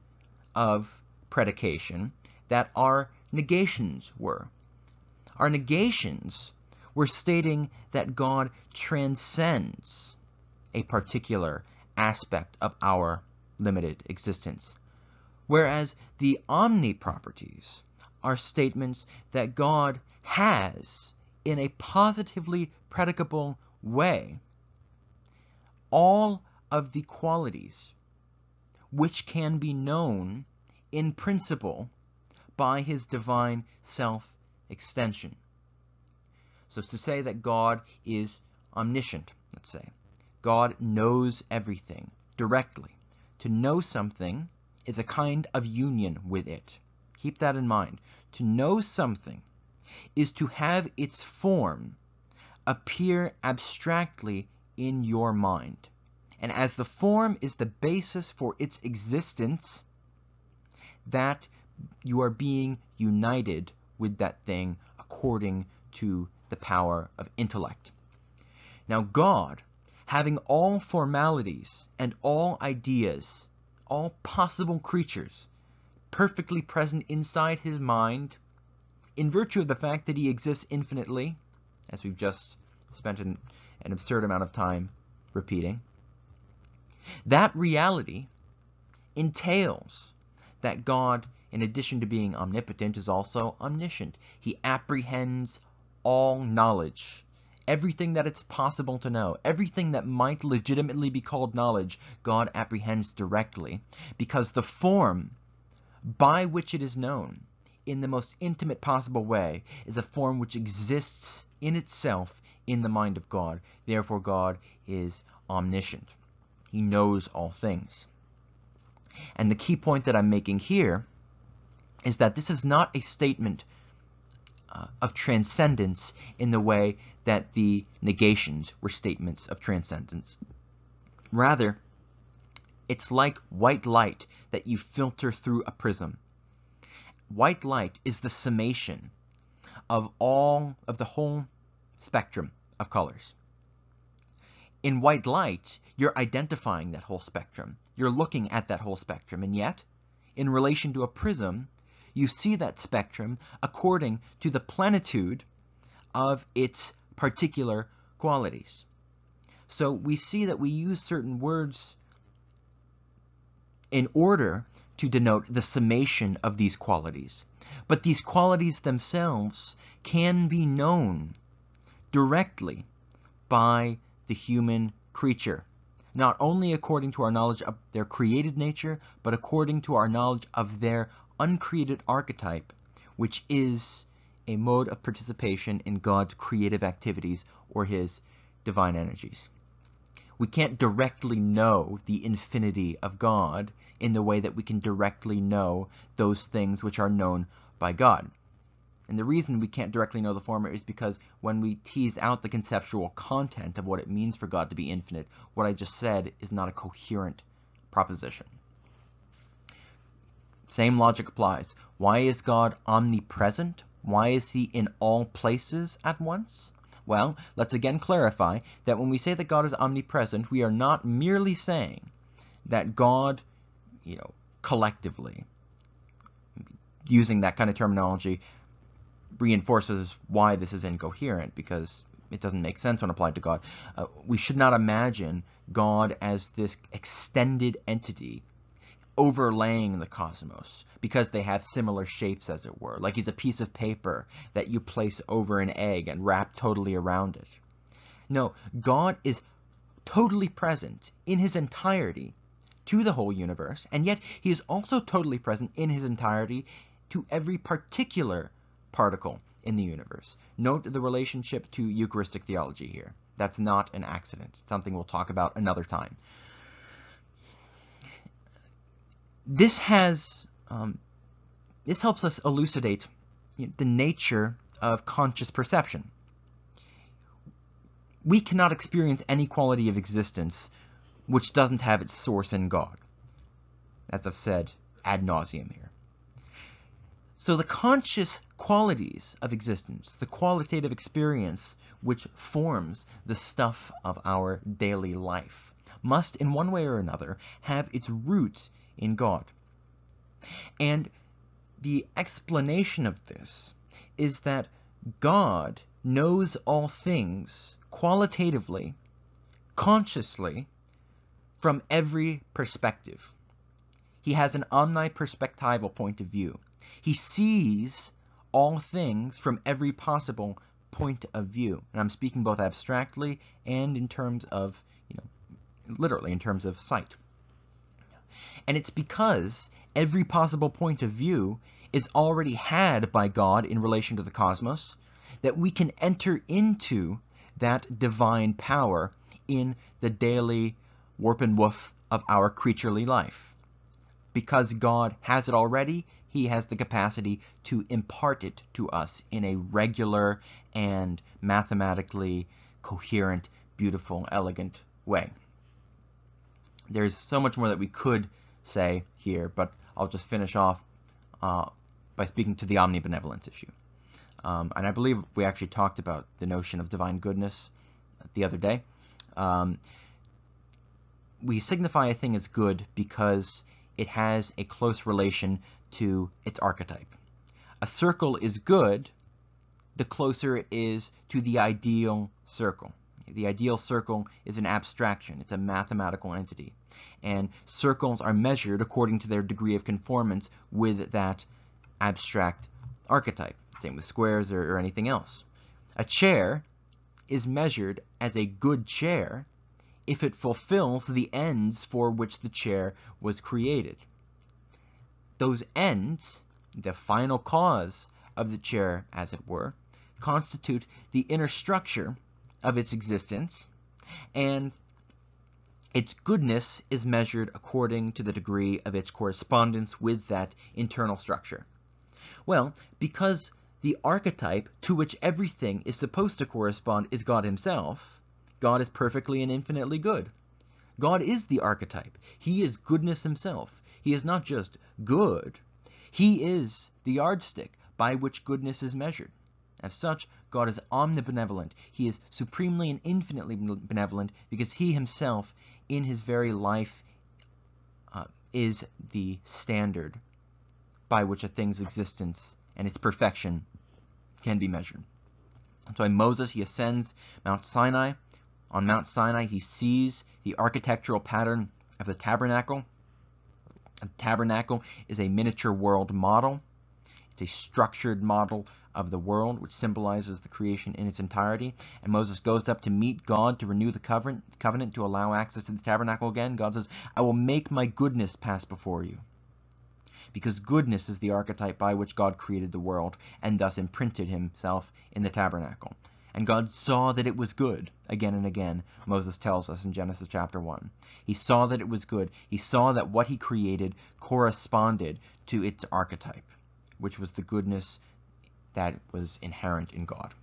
of predication that our negations were. Our negations were stating that God transcends a particular aspect of our limited existence. Whereas the omni properties are statements that God has, in a positively predicable way, all of the qualities which can be known in principle by his divine self-extension. So to say that God is omniscient, let's say, God knows everything directly. To know something is a kind of union with it. Keep that in mind. To know something is to have its form appear abstractly in your mind. And as the form is the basis for its existence, that you are being united with that thing according to the power of intellect. Now God, having all formalities and all ideas, all possible creatures, perfectly present inside his mind in virtue of the fact that he exists infinitely, as we've just spent an, an absurd amount of time repeating. That reality entails that God, in addition to being omnipotent, is also omniscient. He apprehends all knowledge. Everything that it's possible to know, everything that might legitimately be called knowledge, God apprehends directly because the form by which it is known in the most intimate possible way is a form which exists in itself in the mind of God. Therefore, God is omniscient. He knows all things. And the key point that I'm making here is that this is not a statement uh, of transcendence in the way that the negations were statements of transcendence. Rather, it's like white light that you filter through a prism. White light is the summation of all of the whole spectrum of colors. In white light, you're identifying that whole spectrum. You're looking at that whole spectrum. And yet, in relation to a prism, you see that spectrum according to the plenitude of its particular qualities. So we see that we use certain words in order to denote the summation of these qualities. But these qualities themselves can be known directly by the human creature, not only according to our knowledge of their created nature, but according to our knowledge of their uncreated archetype, which is a mode of participation in God's creative activities or his divine energies. We can't directly know the infinity of God in the way that we can directly know those things which are known by God. And the reason we can't directly know the former is because when we tease out the conceptual content of what it means for God to be infinite, what I just said is not a coherent proposition. Same logic applies. Why is God omnipresent? Why is he in all places at once? Well, let's again clarify that when we say that God is omnipresent, we are not merely saying that God, you know, collectively, using that kind of terminology, reinforces why this is incoherent because it doesn't make sense when applied to God. Uh, we should not imagine God as this extended entity overlaying the cosmos because they have similar shapes, as it were, like he's a piece of paper that you place over an egg and wrap totally around it. No, God is totally present in his entirety to the whole universe, and yet he is also totally present in his entirety to every particular particle in the universe. Note the relationship to Eucharistic theology here. That's not an accident, something we'll talk about another time this has um, this helps us elucidate you know, the nature of conscious perception. We cannot experience any quality of existence which doesn't have its source in God, as I've said ad nauseum here. So the conscious qualities of existence, the qualitative experience which forms the stuff of our daily life, must in one way or another have its roots in God. And the explanation of this is that God knows all things qualitatively, consciously, from every perspective. He has an omniperspectival point of view. He sees all things from every possible point of view. And I'm speaking both abstractly and in terms of, you know, literally in terms of sight. And it's because every possible point of view is already had by God in relation to the cosmos that we can enter into that divine power in the daily warp and woof of our creaturely life. Because God has it already, he has the capacity to impart it to us in a regular and mathematically coherent, beautiful, elegant way. There's so much more that we could say here, but I'll just finish off uh, by speaking to the omnibenevolence issue. Um, and I believe we actually talked about the notion of divine goodness the other day. Um, we signify a thing as good because it has a close relation to its archetype. A circle is good the closer it is to the ideal circle. The ideal circle is an abstraction. It's a mathematical entity. And circles are measured according to their degree of conformance with that abstract archetype. Same with squares or, or anything else. A chair is measured as a good chair if it fulfills the ends for which the chair was created. Those ends, the final cause of the chair, as it were, constitute the inner structure of its existence, and its goodness is measured according to the degree of its correspondence with that internal structure. Well, because the archetype to which everything is supposed to correspond is God himself, God is perfectly and infinitely good. God is the archetype. He is goodness himself. He is not just good, he is the yardstick by which goodness is measured. As such, God is omnibenevolent. He is supremely and infinitely benevolent because he himself, in his very life, uh, is the standard by which a thing's existence and its perfection can be measured. That's why Moses, he ascends Mount Sinai. On Mount Sinai, he sees the architectural pattern of the tabernacle. A tabernacle is a miniature world model. It's a structured model of the world, which symbolizes the creation in its entirety. And Moses goes up to meet God to renew the covenant, covenant to allow access to the tabernacle again. God says, I will make my goodness pass before you. Because goodness is the archetype by which God created the world and thus imprinted himself in the tabernacle. And God saw that it was good. Again and again, Moses tells us in Genesis chapter 1. He saw that it was good. He saw that what he created corresponded to its archetype, which was the goodness that was inherent in God.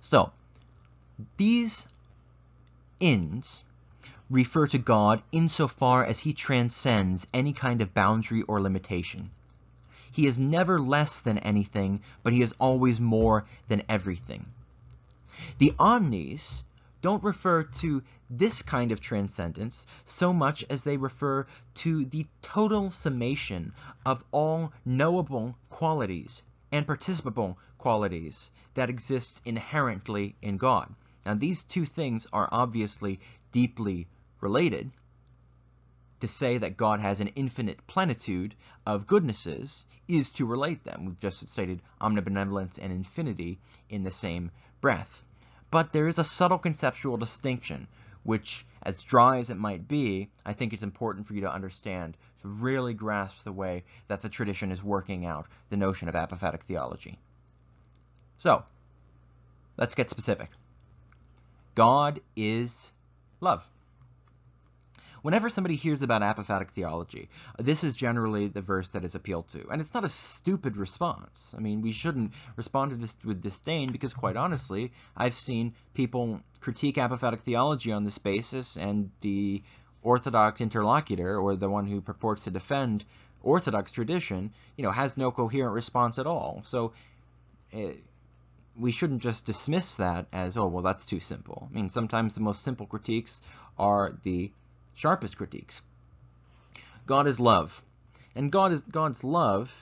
So, these ins refer to God insofar as he transcends any kind of boundary or limitation. He is never less than anything, but he is always more than everything. The omnis don't refer to this kind of transcendence so much as they refer to the total summation of all knowable qualities and participable qualities that exists inherently in God. Now these two things are obviously deeply related, to say that God has an infinite plenitude of goodnesses is to relate them. We've just stated omnibenevolence and infinity in the same breath. But there is a subtle conceptual distinction, which, as dry as it might be, I think it's important for you to understand to really grasp the way that the tradition is working out the notion of apophatic theology. So, let's get specific. God is love. Whenever somebody hears about apophatic theology, this is generally the verse that is appealed to. And it's not a stupid response. I mean, we shouldn't respond to this with disdain because, quite honestly, I've seen people critique apophatic theology on this basis, and the orthodox interlocutor, or the one who purports to defend orthodox tradition, you know, has no coherent response at all. So, uh, we shouldn't just dismiss that as, oh, well, that's too simple. I mean, sometimes the most simple critiques are the sharpest critiques. God is love. And God is God's love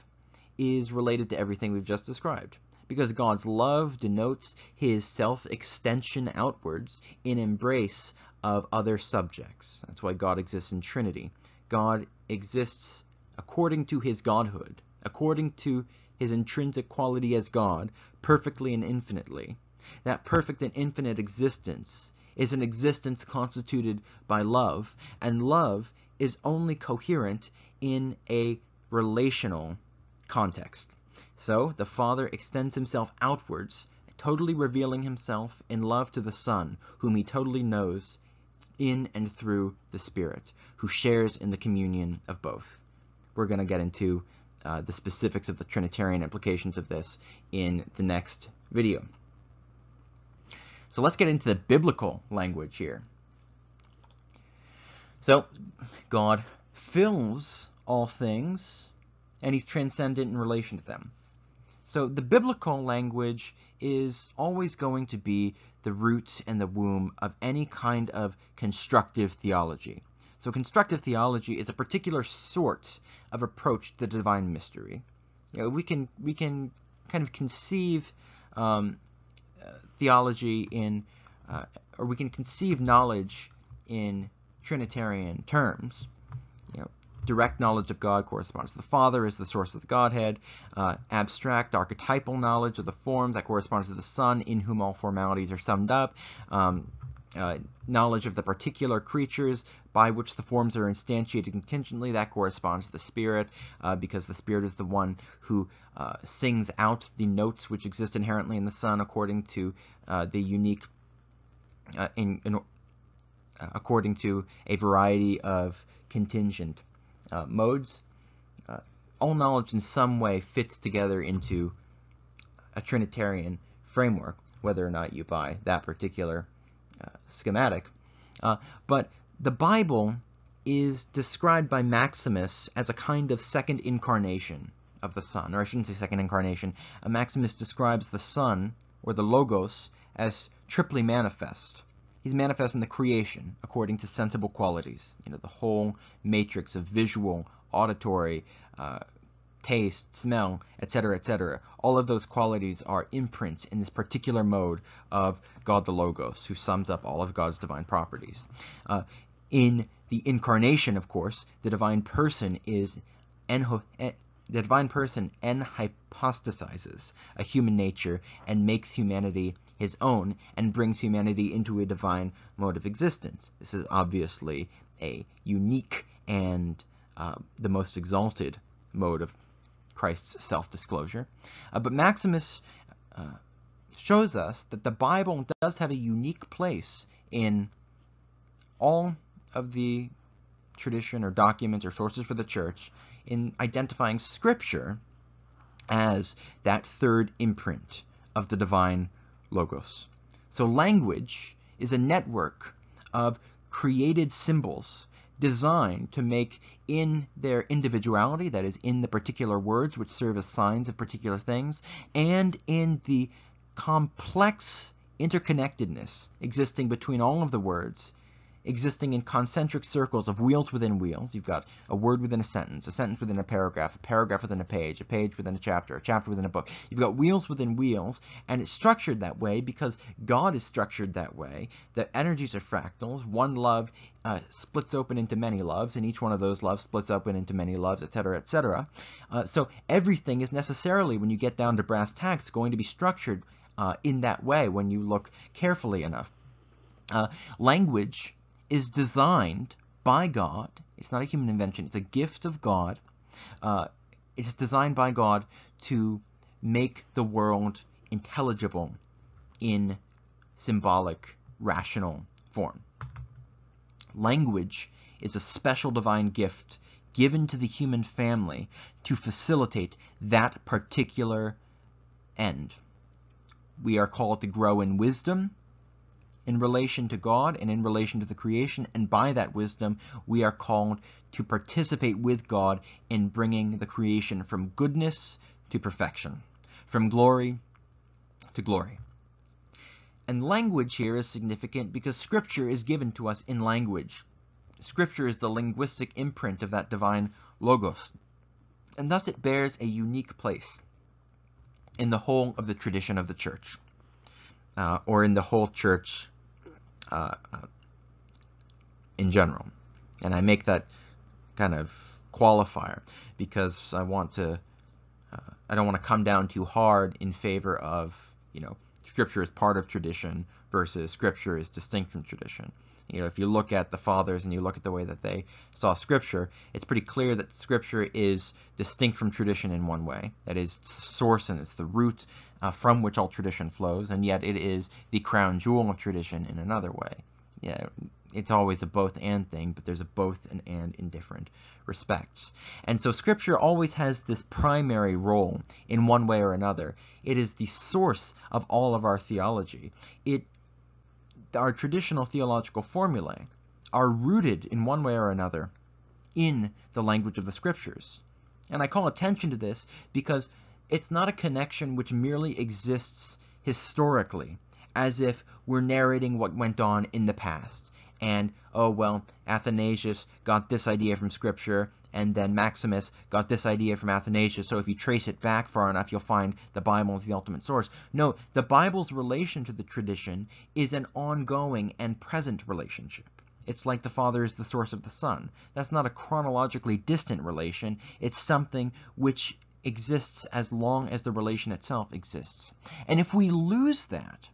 is related to everything we've just described. Because God's love denotes his self-extension outwards in embrace of other subjects. That's why God exists in Trinity. God exists according to his godhood, according to his intrinsic quality as God, perfectly and infinitely. That perfect and infinite existence is an existence constituted by love, and love is only coherent in a relational context. So the Father extends himself outwards, totally revealing himself in love to the Son, whom he totally knows in and through the Spirit, who shares in the communion of both. We're going to get into uh, the specifics of the Trinitarian implications of this in the next video. So let's get into the biblical language here. So God fills all things and he's transcendent in relation to them. So the biblical language is always going to be the root and the womb of any kind of constructive theology. So constructive theology is a particular sort of approach to the divine mystery. You know, we can we can kind of conceive um, theology in, uh, or we can conceive knowledge in Trinitarian terms. You know, direct knowledge of God corresponds to the Father as the source of the Godhead. Uh, abstract archetypal knowledge of the forms that corresponds to the Son, in whom all formalities are summed up. Um, uh, knowledge of the particular creatures by which the forms are instantiated contingently, that corresponds to the Spirit, uh, because the Spirit is the one who uh, sings out the notes which exist inherently in the Son according to uh, the unique, uh, in, in uh, according to a variety of contingent modes. all knowledge in some way fits together into a Trinitarian framework, whether or not you buy that particular schematic. Uh, but the Bible is described by Maximus as a kind of second incarnation of the Son, or I shouldn't say second incarnation. Uh, Maximus describes the Son, or the Logos, as triply manifest. He's manifest in the creation according to sensible qualities. You know, the whole matrix of visual, auditory, uh, taste, smell, etc., etc. All of those qualities are imprints in this particular mode of God the Logos, who sums up all of God's divine properties. Uh, in the incarnation, of course, the divine person is en, the divine person enhypostasizes a human nature and makes humanity his own and brings humanity into a divine mode of existence. This is obviously a unique and uh, the most exalted mode of Christ's self-disclosure. Uh, but Maximus uh, shows us that the Bible does have a unique place in all of the tradition or documents or sources for the church in identifying Scripture as that third imprint of the divine logos. So language is a network of created symbols designed to make in their individuality, that is, in the particular words which serve as signs of particular things, and in the complex interconnectedness existing between all of the words existing in concentric circles of wheels within wheels. You've got a word within a sentence, a sentence within a paragraph, a paragraph within a page, a page within a chapter, a chapter within a book. You've got wheels within wheels, and it's structured that way because God is structured that way. The energies are fractals. One love uh, splits open into many loves, and each one of those loves splits open into many loves, etc., etc. Uh, so everything is necessarily, when you get down to brass tacks, going to be structured uh, in that way when you look carefully enough. Uh, language is designed by God. It's not a human invention. It's a gift of God. Uh, it's designed by God to make the world intelligible in symbolic, rational form. Language is a special divine gift given to the human family to facilitate that particular end. We are called to grow in wisdom in relation to God and in relation to the creation, and by that wisdom we are called to participate with God in bringing the creation from goodness to perfection, from glory to glory. And language here is significant because Scripture is given to us in language. Scripture is the linguistic imprint of that divine Logos, and thus it bears a unique place in the whole of the tradition of the church, uh, or in the whole church uh, uh, in general. And I make that kind of qualifier because I want to, uh, I don't want to come down too hard in favor of, you know, scripture is part of tradition versus scripture is distinct from tradition. You know, if you look at the fathers and you look at the way that they saw scripture, it's pretty clear that scripture is distinct from tradition in one way. That is, it's the source and it's the root uh, from which all tradition flows, and yet it is the crown jewel of tradition in another way. Yeah, it's always a both and thing, but there's a both and and in different respects. And so scripture always has this primary role in one way or another. It is the source of all of our theology. It our traditional theological formulae are rooted in one way or another in the language of the scriptures. And I call attention to this because it's not a connection which merely exists historically, as if we're narrating what went on in the past. And, oh, well, Athanasius got this idea from Scripture, and then Maximus got this idea from Athanasius, so if you trace it back far enough, you'll find the Bible is the ultimate source. No, the Bible's relation to the tradition is an ongoing and present relationship. It's like the Father is the source of the Son. That's not a chronologically distant relation. It's something which exists as long as the relation itself exists. And if we lose that,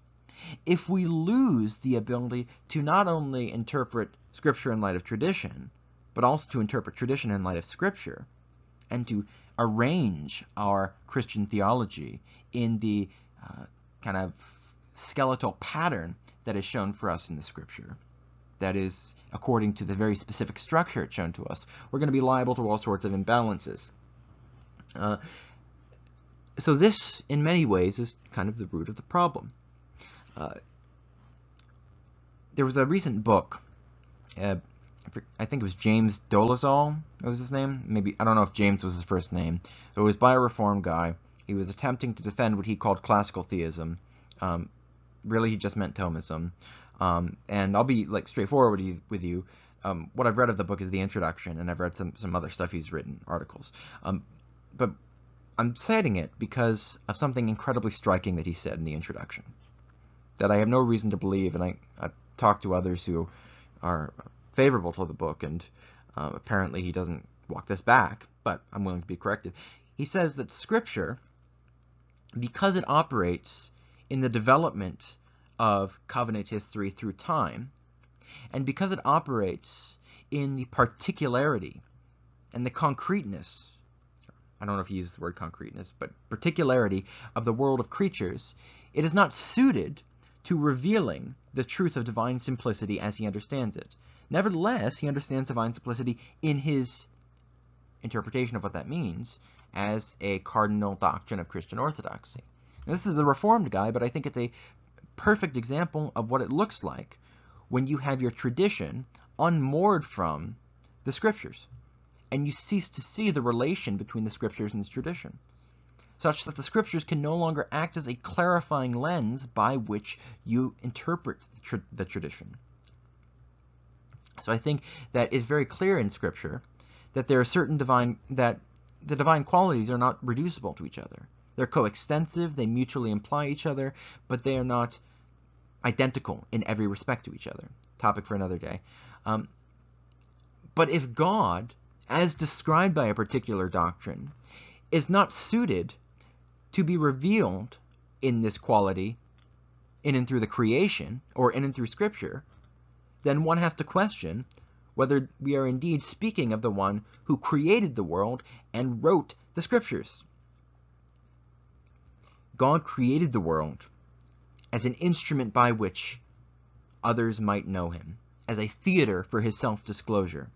if we lose the ability to not only interpret Scripture in light of tradition, but also to interpret tradition in light of Scripture, and to arrange our Christian theology in the uh, kind of skeletal pattern that is shown for us in the Scripture. That is, according to the very specific structure it's shown to us, we're going to be liable to all sorts of imbalances. Uh, so this, in many ways, is kind of the root of the problem. Uh, there was a recent book, uh, I think it was James Dolezal, was his name? Maybe, I don't know if James was his first name, but it was by a Reformed guy. He was attempting to defend what he called classical theism. Um, really, he just meant Thomism. Um, and I'll be like straightforward with you. With you. Um, what I've read of the book is the introduction, and I've read some, some other stuff he's written, articles. Um, but I'm citing it because of something incredibly striking that he said in the introduction that I have no reason to believe, and I, I've talked to others who are favorable to the book, and uh, apparently he doesn't walk this back, but I'm willing to be corrected. He says that Scripture, because it operates in the development of covenant history through time, and because it operates in the particularity and the concreteness I don't know if he used the word concreteness, but particularity of the world of creatures, it is not suited to revealing the truth of divine simplicity as he understands it. Nevertheless, he understands divine simplicity in his interpretation of what that means as a cardinal doctrine of Christian orthodoxy. Now, this is a reformed guy, but I think it's a perfect example of what it looks like when you have your tradition unmoored from the scriptures and you cease to see the relation between the scriptures and the tradition, such that the scriptures can no longer act as a clarifying lens by which you interpret the, tra the tradition. So I think that is very clear in scripture that there are certain divine that the divine qualities are not reducible to each other. They're coextensive, they mutually imply each other, but they are not identical in every respect to each other. Topic for another day. Um, but if God as described by a particular doctrine, is not suited to be revealed in this quality in and through the creation or in and through Scripture, then one has to question whether we are indeed speaking of the one who created the world and wrote the Scriptures. God created the world as an instrument by which others might know him, as a theater for his self-disclosure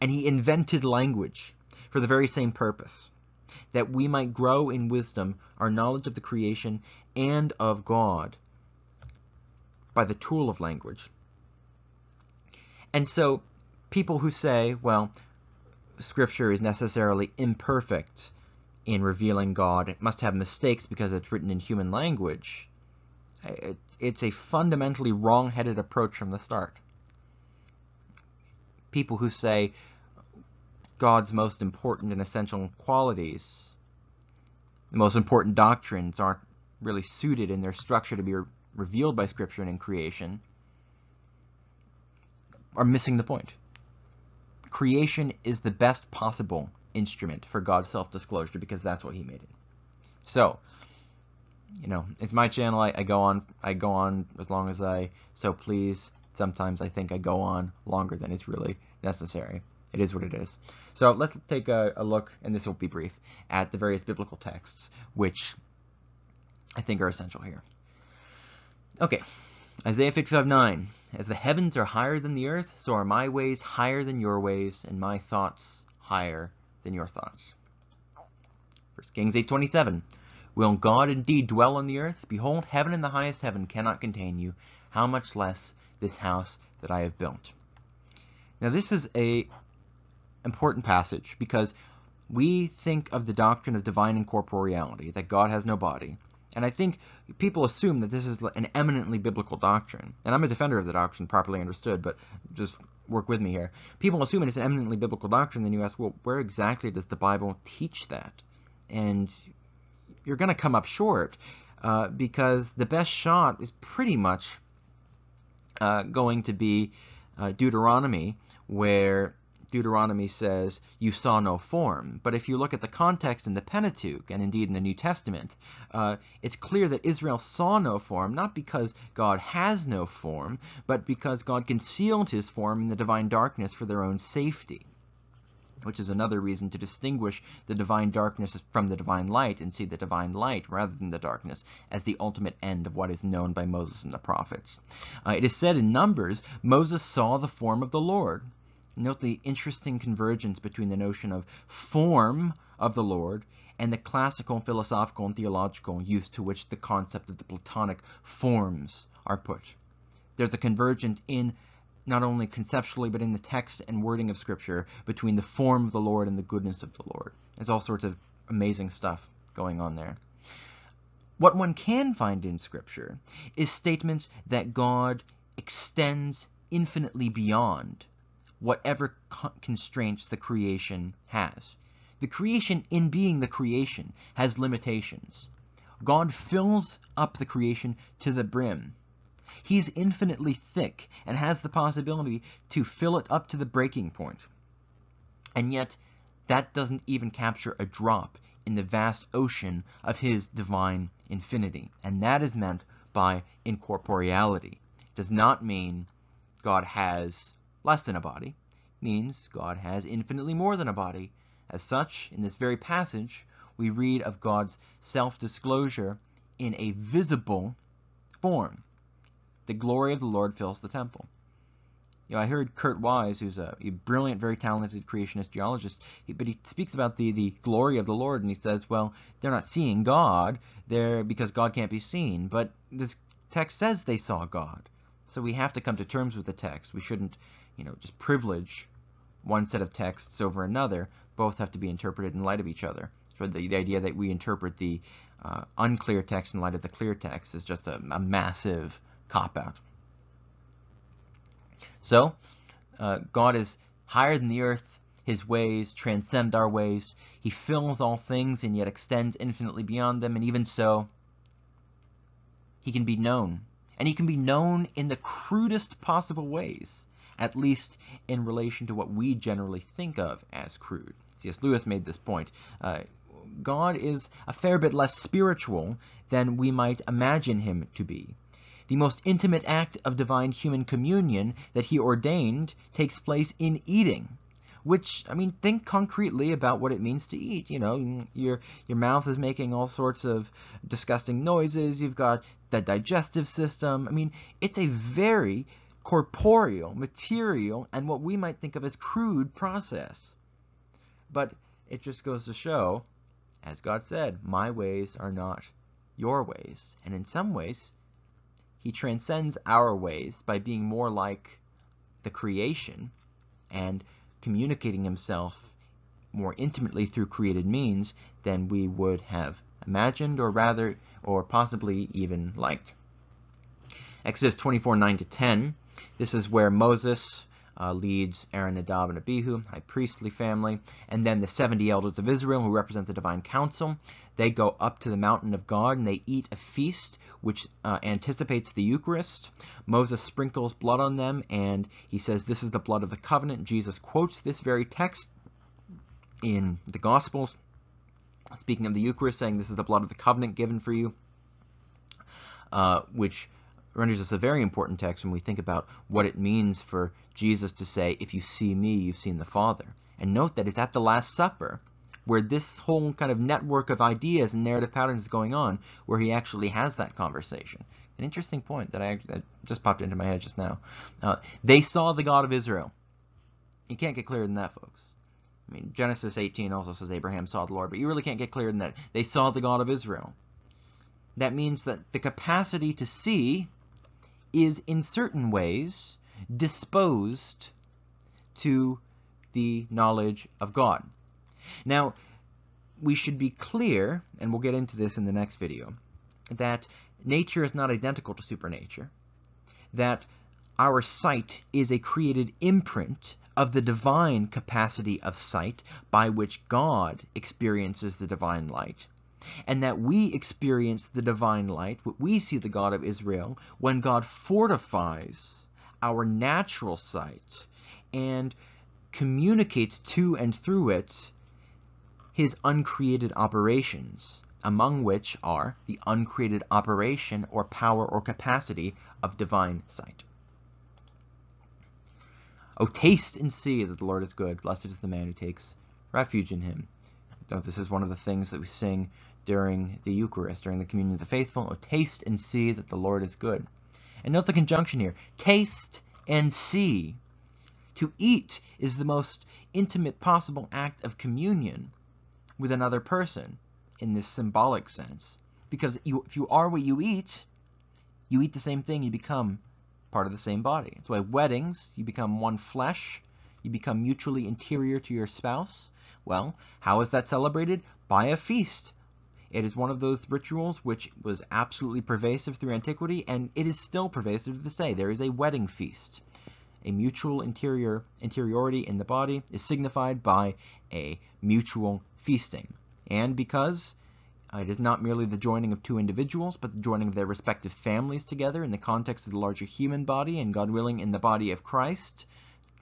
and he invented language for the very same purpose, that we might grow in wisdom, our knowledge of the creation and of God by the tool of language. And so people who say, well, scripture is necessarily imperfect in revealing God, it must have mistakes because it's written in human language, it's a fundamentally wrong-headed approach from the start. People who say God's most important and essential qualities, the most important doctrines aren't really suited in their structure to be re revealed by Scripture and in creation, are missing the point. Creation is the best possible instrument for God's self-disclosure because that's what He made it. So, you know, it's my channel. I, I go on. I go on as long as I so please. Sometimes I think I go on longer than is really necessary it is what it is. So let's take a, a, look, and this will be brief, at the various biblical texts, which I think are essential here. Okay, Isaiah 55, 9. As the heavens are higher than the earth, so are my ways higher than your ways, and my thoughts higher than your thoughts. 1 Kings 8.27. Will God indeed dwell on the earth? Behold, heaven and the highest heaven cannot contain you. How much less this house that I have built. Now this is a important passage because we think of the doctrine of divine incorporeality, that God has no body. And I think people assume that this is an eminently biblical doctrine. And I'm a defender of the doctrine, properly understood, but just work with me here. People assume it's an eminently biblical doctrine, then you ask, well, where exactly does the Bible teach that? And you're going to come up short uh, because the best shot is pretty much uh, going to be uh, Deuteronomy, where Deuteronomy says, you saw no form. But if you look at the context in the Pentateuch, and indeed in the New Testament, uh, it's clear that Israel saw no form, not because God has no form, but because God concealed his form in the divine darkness for their own safety which is another reason to distinguish the divine darkness from the divine light and see the divine light rather than the darkness as the ultimate end of what is known by Moses and the prophets. Uh, it is said in Numbers, Moses saw the form of the Lord. Note the interesting convergence between the notion of form of the Lord and the classical, philosophical, and theological use to which the concept of the Platonic forms are put. There's a convergence in not only conceptually but in the text and wording of Scripture between the form of the Lord and the goodness of the Lord. There's all sorts of amazing stuff going on there. What one can find in Scripture is statements that God extends infinitely beyond whatever constraints the creation has. The creation, in being the creation, has limitations. God fills up the creation to the brim. He's infinitely thick and has the possibility to fill it up to the breaking point. And yet, that doesn't even capture a drop in the vast ocean of his divine infinity. And that is meant by incorporeality. It does not mean God has less than a body. Means God has infinitely more than a body. As such, in this very passage, we read of God's self-disclosure in a visible form. The glory of the Lord fills the temple. You know, I heard Kurt Wise, who's a, brilliant, very talented creationist geologist, he, but he speaks about the, the glory of the Lord, and he says, well, they're not seeing God, they're because God can't be seen. But this text says they saw God. So we have to come to terms with the text. We shouldn't, you know, just privilege one set of texts over another. Both have to be interpreted in light of each other. So the, the idea that we interpret the uh, unclear text in light of the clear text is just a, a massive cop-out. So, uh, God is higher than the earth. His ways transcend our ways. He fills all things and yet extends infinitely beyond them. And even so, he can be known. And he can be known in the crudest possible ways, at least in relation to what we generally think of as crude. C.S. Lewis made this point. Uh, God is a fair bit less spiritual than we might imagine him to be. The most intimate act of divine human communion that he ordained takes place in eating. Which, I mean, think concretely about what it means to eat. You know, your your mouth is making all sorts of disgusting noises. You've got the digestive system. I mean, it's a very corporeal, material, and what we might think of as crude process. But it just goes to show, as God said, my ways are not your ways. And in some ways, he transcends our ways by being more like the creation and communicating himself more intimately through created means than we would have imagined or rather or possibly even liked. Exodus 24, 9 to 10. This is where Moses uh, leads Aaron, Nadab, and Abihu, high priestly family, and then the 70 elders of Israel who represent the divine council. They go up to the mountain of God and they eat a feast which uh, anticipates the Eucharist. Moses sprinkles blood on them and he says, This is the blood of the covenant. Jesus quotes this very text in the Gospels, speaking of the Eucharist, saying, This is the blood of the covenant given for you, uh, which renders us a very important text when we think about what it means for Jesus to say, If you see me, you've seen the Father. And note that it's at the Last Supper where this whole kind of network of ideas and narrative patterns is going on, where he actually has that conversation. An interesting point that I that just popped into my head just now. Uh, they saw the God of Israel. You can't get clearer than that, folks. I mean, Genesis 18 also says Abraham saw the Lord, but you really can't get clearer than that. They saw the God of Israel. That means that the capacity to see is in certain ways disposed to the knowledge of God. Now, we should be clear, and we'll get into this in the next video, that nature is not identical to supernature, that our sight is a created imprint of the divine capacity of sight by which God experiences the divine light, and that we experience the divine light, we see the God of Israel, when God fortifies our natural sight and communicates to and through it his uncreated operations, among which are the uncreated operation or power or capacity of divine sight. Oh, taste and see that the Lord is good. Blessed is the man who takes refuge in him. This is one of the things that we sing during the Eucharist, during the communion of the faithful. Oh, taste and see that the Lord is good. And note the conjunction here. Taste and see. To eat is the most intimate possible act of communion with another person in this symbolic sense. Because you, if you are what you eat, you eat the same thing, you become part of the same body. That's why weddings, you become one flesh, you become mutually interior to your spouse. Well, how is that celebrated? By a feast. It is one of those rituals which was absolutely pervasive through antiquity, and it is still pervasive to this day. There is a wedding feast. A mutual interior interiority in the body is signified by a mutual feasting. And because it is not merely the joining of two individuals, but the joining of their respective families together in the context of the larger human body, and God willing, in the body of Christ.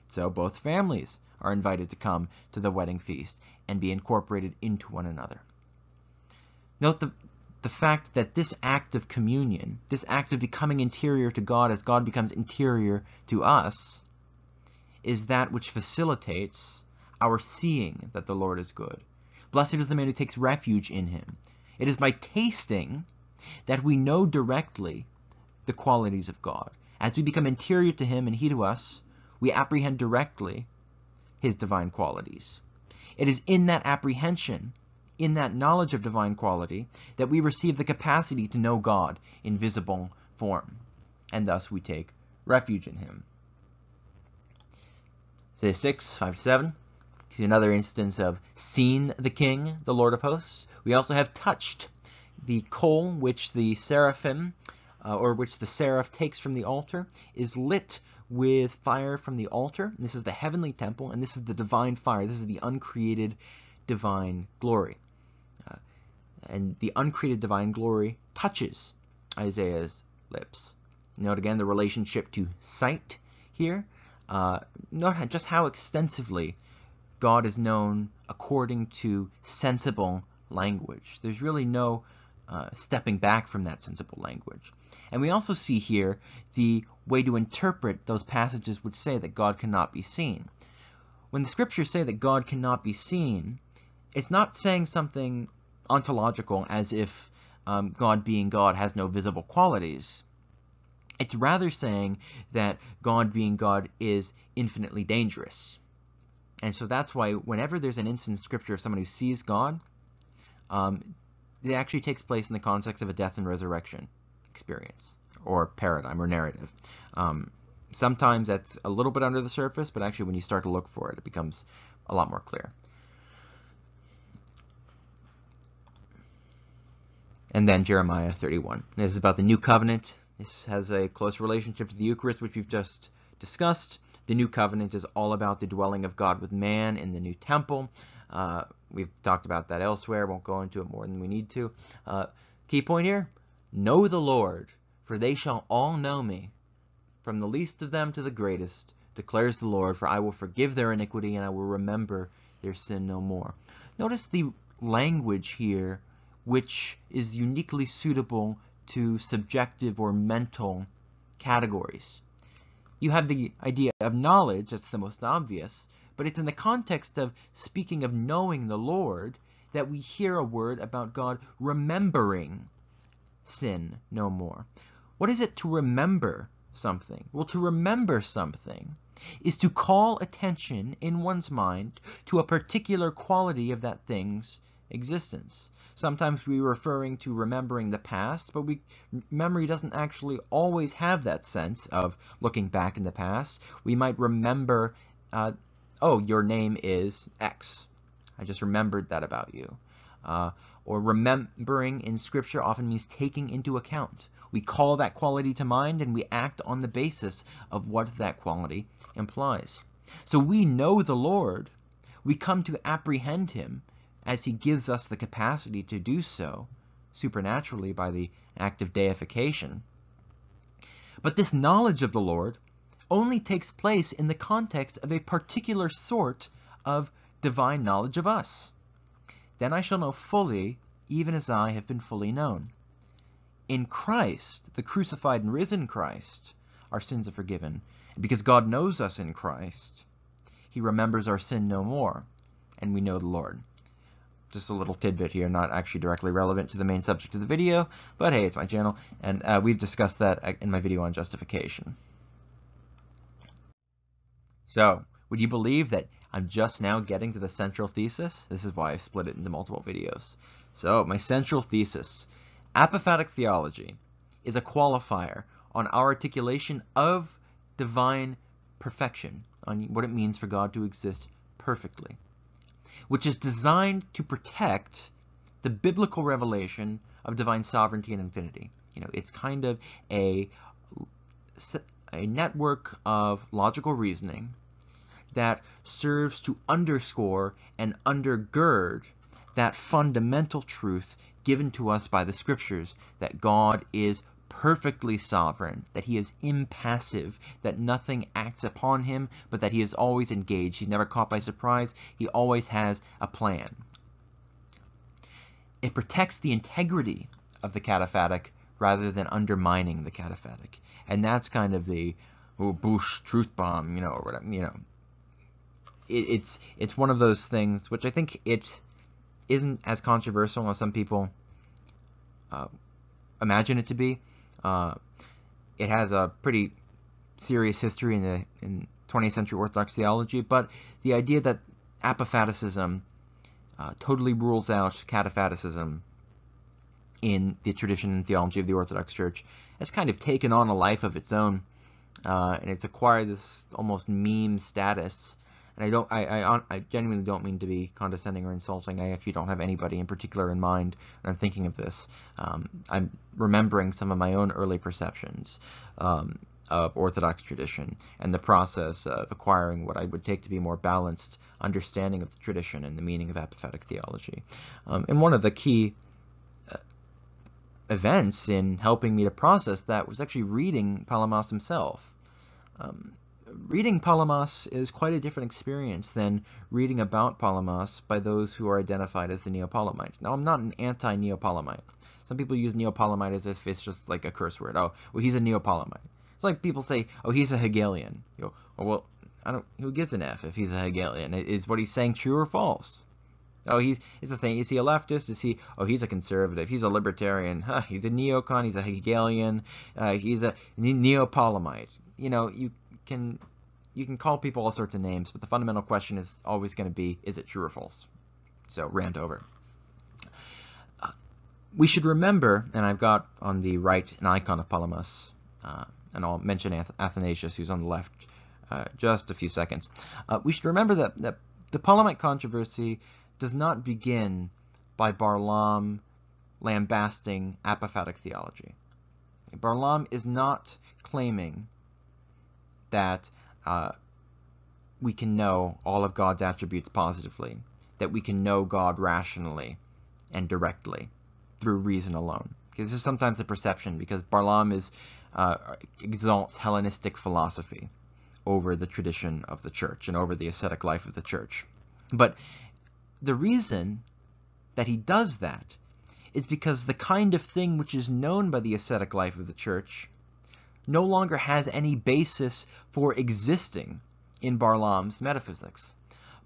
So both families are invited to come to the wedding feast and be incorporated into one another. Note the, the fact that this act of communion, this act of becoming interior to God as God becomes interior to us, is that which facilitates our seeing that the Lord is good. Blessed is the man who takes refuge in him. It is by tasting that we know directly the qualities of God. As we become interior to Him and He to us, we apprehend directly His divine qualities. It is in that apprehension, in that knowledge of divine quality, that we receive the capacity to know God in visible form, and thus we take refuge in Him. Say 6, 5 to 7. See another instance of seen the King, the Lord of hosts. We also have touched the coal which the seraphim, uh, or which the seraph takes from the altar, is lit with fire from the altar. This is the heavenly temple, and this is the divine fire. This is the uncreated divine glory. Uh, and the uncreated divine glory touches Isaiah's lips. Note again the relationship to sight here. Uh, note just how extensively God is known according to sensible language. There's really no uh, stepping back from that sensible language. And we also see here the way to interpret those passages which say that God cannot be seen. When the scriptures say that God cannot be seen, it's not saying something ontological as if um, God being God has no visible qualities. It's rather saying that God being God is infinitely dangerous. And so that's why whenever there's an instance in Scripture of someone who sees God, um, it actually takes place in the context of a death and resurrection experience or paradigm or narrative. Um, sometimes that's a little bit under the surface, but actually when you start to look for it, it becomes a lot more clear. And then Jeremiah 31. This is about the new covenant. This has a close relationship to the Eucharist, which we've just discussed. The new covenant is all about the dwelling of God with man in the new temple. Uh, we've talked about that elsewhere. Won't go into it more than we need to. Uh, key point here: Know the Lord, for they shall all know me, from the least of them to the greatest, declares the Lord. For I will forgive their iniquity, and I will remember their sin no more. Notice the language here, which is uniquely suitable to subjective or mental categories. You have the idea of knowledge, that's the most obvious, but it's in the context of speaking of knowing the Lord that we hear a word about God remembering sin no more. What is it to remember something? Well, to remember something is to call attention in one's mind to a particular quality of that thing's existence. Sometimes we're referring to remembering the past, but we memory doesn't actually always have that sense of looking back in the past. We might remember uh, oh, your name is X. I just remembered that about you. Uh, or remembering in Scripture often means taking into account. We call that quality to mind and we act on the basis of what that quality implies. So we know the Lord. We come to apprehend him as he gives us the capacity to do so supernaturally by the act of deification. But this knowledge of the Lord only takes place in the context of a particular sort of divine knowledge of us. Then I shall know fully, even as I have been fully known. In Christ, the crucified and risen Christ, our sins are forgiven. Because God knows us in Christ, he remembers our sin no more, and we know the Lord. Just a little tidbit here, not actually directly relevant to the main subject of the video, but hey, it's my channel, and uh, we've discussed that in my video on justification. So, would you believe that I'm just now getting to the central thesis. This is why I split it into multiple videos. So, my central thesis apophatic theology is a qualifier on our articulation of divine perfection, on what it means for God to exist perfectly, which is designed to protect the biblical revelation of divine sovereignty and infinity. You know, it's kind of a a network of logical reasoning that serves to underscore and undergird that fundamental truth given to us by the scriptures that God is perfectly sovereign, that he is impassive, that nothing acts upon him, but that he is always engaged. He's never caught by surprise. He always has a plan. It protects the integrity of the cataphatic rather than undermining the cataphatic. And that's kind of the oh, Bush truth bomb, you know, or whatever, you know. It, it's it's one of those things which I think it isn't as controversial as some people uh, imagine it to be. Uh, it has a pretty serious history in the in 20th century Orthodox theology, but the idea that apophaticism uh, totally rules out cataphaticism in the tradition and theology of the Orthodox Church has kind of taken on a life of its own, uh, and it's acquired this almost meme status and I don't, I, I, I genuinely don't mean to be condescending or insulting. I actually don't have anybody in particular in mind when I'm thinking of this. Um, I'm remembering some of my own early perceptions um, of Orthodox tradition and the process of acquiring what I would take to be more balanced understanding of the tradition and the meaning of apophatic theology. Um, and one of the key uh, events in helping me to process that was actually reading Palamas himself. Um, reading Palamas is quite a different experience than reading about Palamas by those who are identified as the Neopalamite. Now, I'm not an anti-Neopalamite. Some people use Neopalamite as if it's just like a curse word. Oh, well, he's a Neopalamite. It's like people say, oh, he's a Hegelian. You know, oh, well, I don't. Who gives an F if he's a Hegelian? Is what he's saying true or false? Oh, he's it's the same. Is he a leftist? Is he? Oh, he's a conservative. He's a libertarian. Huh, he's a neocon. He's a Hegelian. Uh, he's a Neopalamite. You know, you can you can call people all sorts of names, but the fundamental question is always going to be, is it true or false? So, rant over. Uh, we should remember, and I've got on the right an icon of Palamas, uh, and I'll mention Ath Athanasius, who's on the left, uh, just a few seconds. Uh, we should remember that, that the Palamite controversy does not begin by Barlaam lambasting apophatic theology. Barlaam is not claiming that uh, we can know all of God's attributes positively, that we can know God rationally and directly through reason alone. Because this is sometimes the perception, because Barlaam is uh, exalts Hellenistic philosophy over the tradition of the church and over the ascetic life of the church. But the reason that he does that is because the kind of thing which is known by the ascetic life of the church no longer has any basis for existing in Barlaam's metaphysics.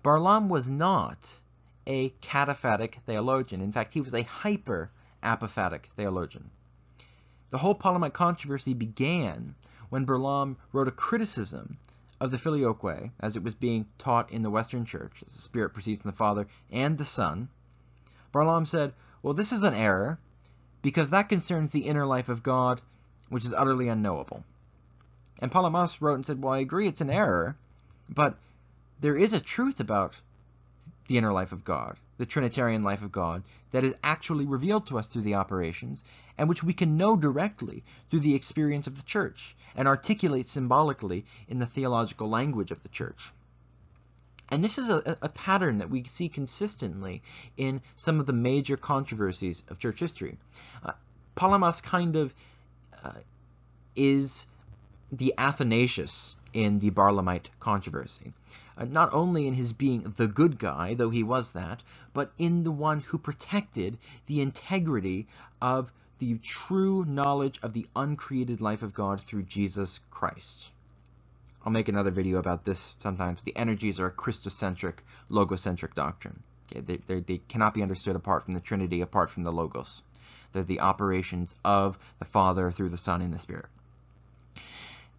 Barlaam was not a cataphatic theologian. In fact, he was a hyper apophatic theologian. The whole Palamite controversy began when Barlaam wrote a criticism of the filioque as it was being taught in the Western Church, as the Spirit proceeds from the Father and the Son. Barlaam said, Well, this is an error because that concerns the inner life of God which is utterly unknowable. And Palamas wrote and said, well, I agree it's an error, but there is a truth about the inner life of God, the Trinitarian life of God, that is actually revealed to us through the operations, and which we can know directly through the experience of the church, and articulate symbolically in the theological language of the church. And this is a, a, pattern that we see consistently in some of the major controversies of church history. Uh, Palamas kind of is the Athanasius in the Barlaamite controversy. Uh, not only in his being the good guy, though he was that, but in the one who protected the integrity of the true knowledge of the uncreated life of God through Jesus Christ. I'll make another video about this sometimes. The energies are a Christocentric, logocentric doctrine. Okay, they, they cannot be understood apart from the Trinity, apart from the Logos. They're the operations of the Father through the Son and the Spirit.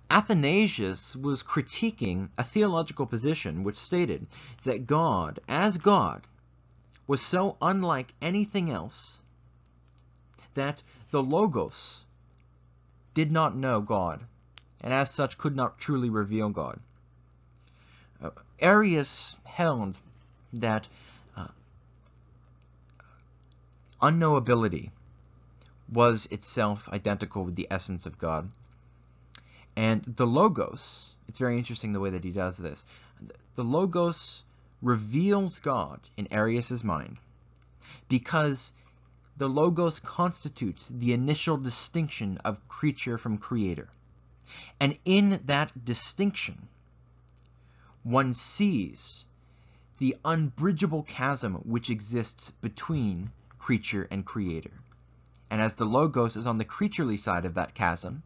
Athanasius was critiquing a theological position which stated that God, as God, was so unlike anything else that the Logos did not know God, and as such could not truly reveal God. Uh, Arius held that uh, unknowability was itself identical with the essence of God. And the Logos, it's very interesting the way that he does this. The Logos reveals God in Arius's mind because the Logos constitutes the initial distinction of creature from creator. And in that distinction, one sees the unbridgeable chasm which exists between creature and creator. And as the Logos is on the creaturely side of that chasm,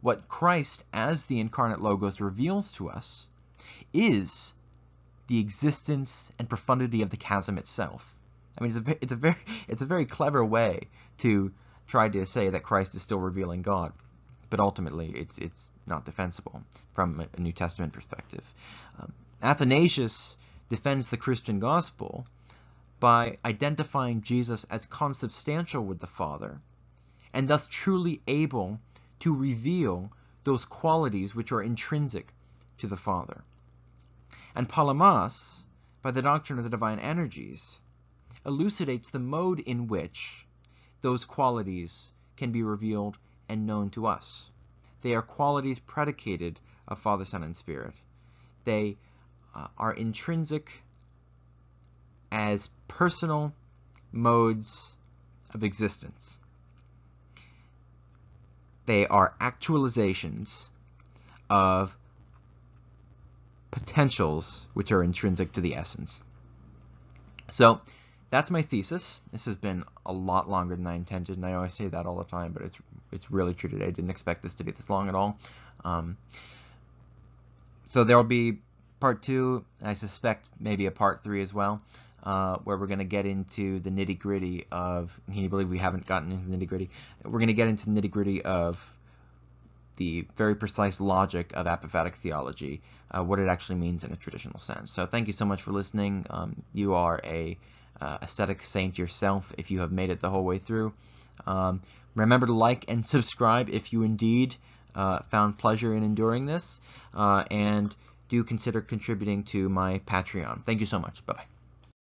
what Christ as the incarnate Logos reveals to us is the existence and profundity of the chasm itself. I mean, it's a, it's a very it's a very clever way to try to say that Christ is still revealing God, but ultimately it's it's not defensible from a New Testament perspective. Um, Athanasius defends the Christian gospel by identifying Jesus as consubstantial with the Father, and thus truly able to reveal those qualities which are intrinsic to the Father. And Palamas, by the doctrine of the divine energies, elucidates the mode in which those qualities can be revealed and known to us. They are qualities predicated of Father, Son, and Spirit. They uh, are intrinsic as personal modes of existence. They are actualizations of potentials which are intrinsic to the essence. So that's my thesis. This has been a lot longer than I intended, and I always say that all the time, but it's it's really true today. I didn't expect this to be this long at all. Um, so there will be part two. I suspect maybe a part three as well, uh, where we're going to get into the nitty gritty of. Can you believe we haven't gotten into the nitty gritty? We're going to get into the nitty gritty of the very precise logic of apophatic theology, uh, what it actually means in a traditional sense. So thank you so much for listening. Um, you are a uh, ascetic saint yourself if you have made it the whole way through. Um, remember to like and subscribe if you indeed uh, found pleasure in enduring this, uh, and do consider contributing to my Patreon. Thank you so much. Bye-bye.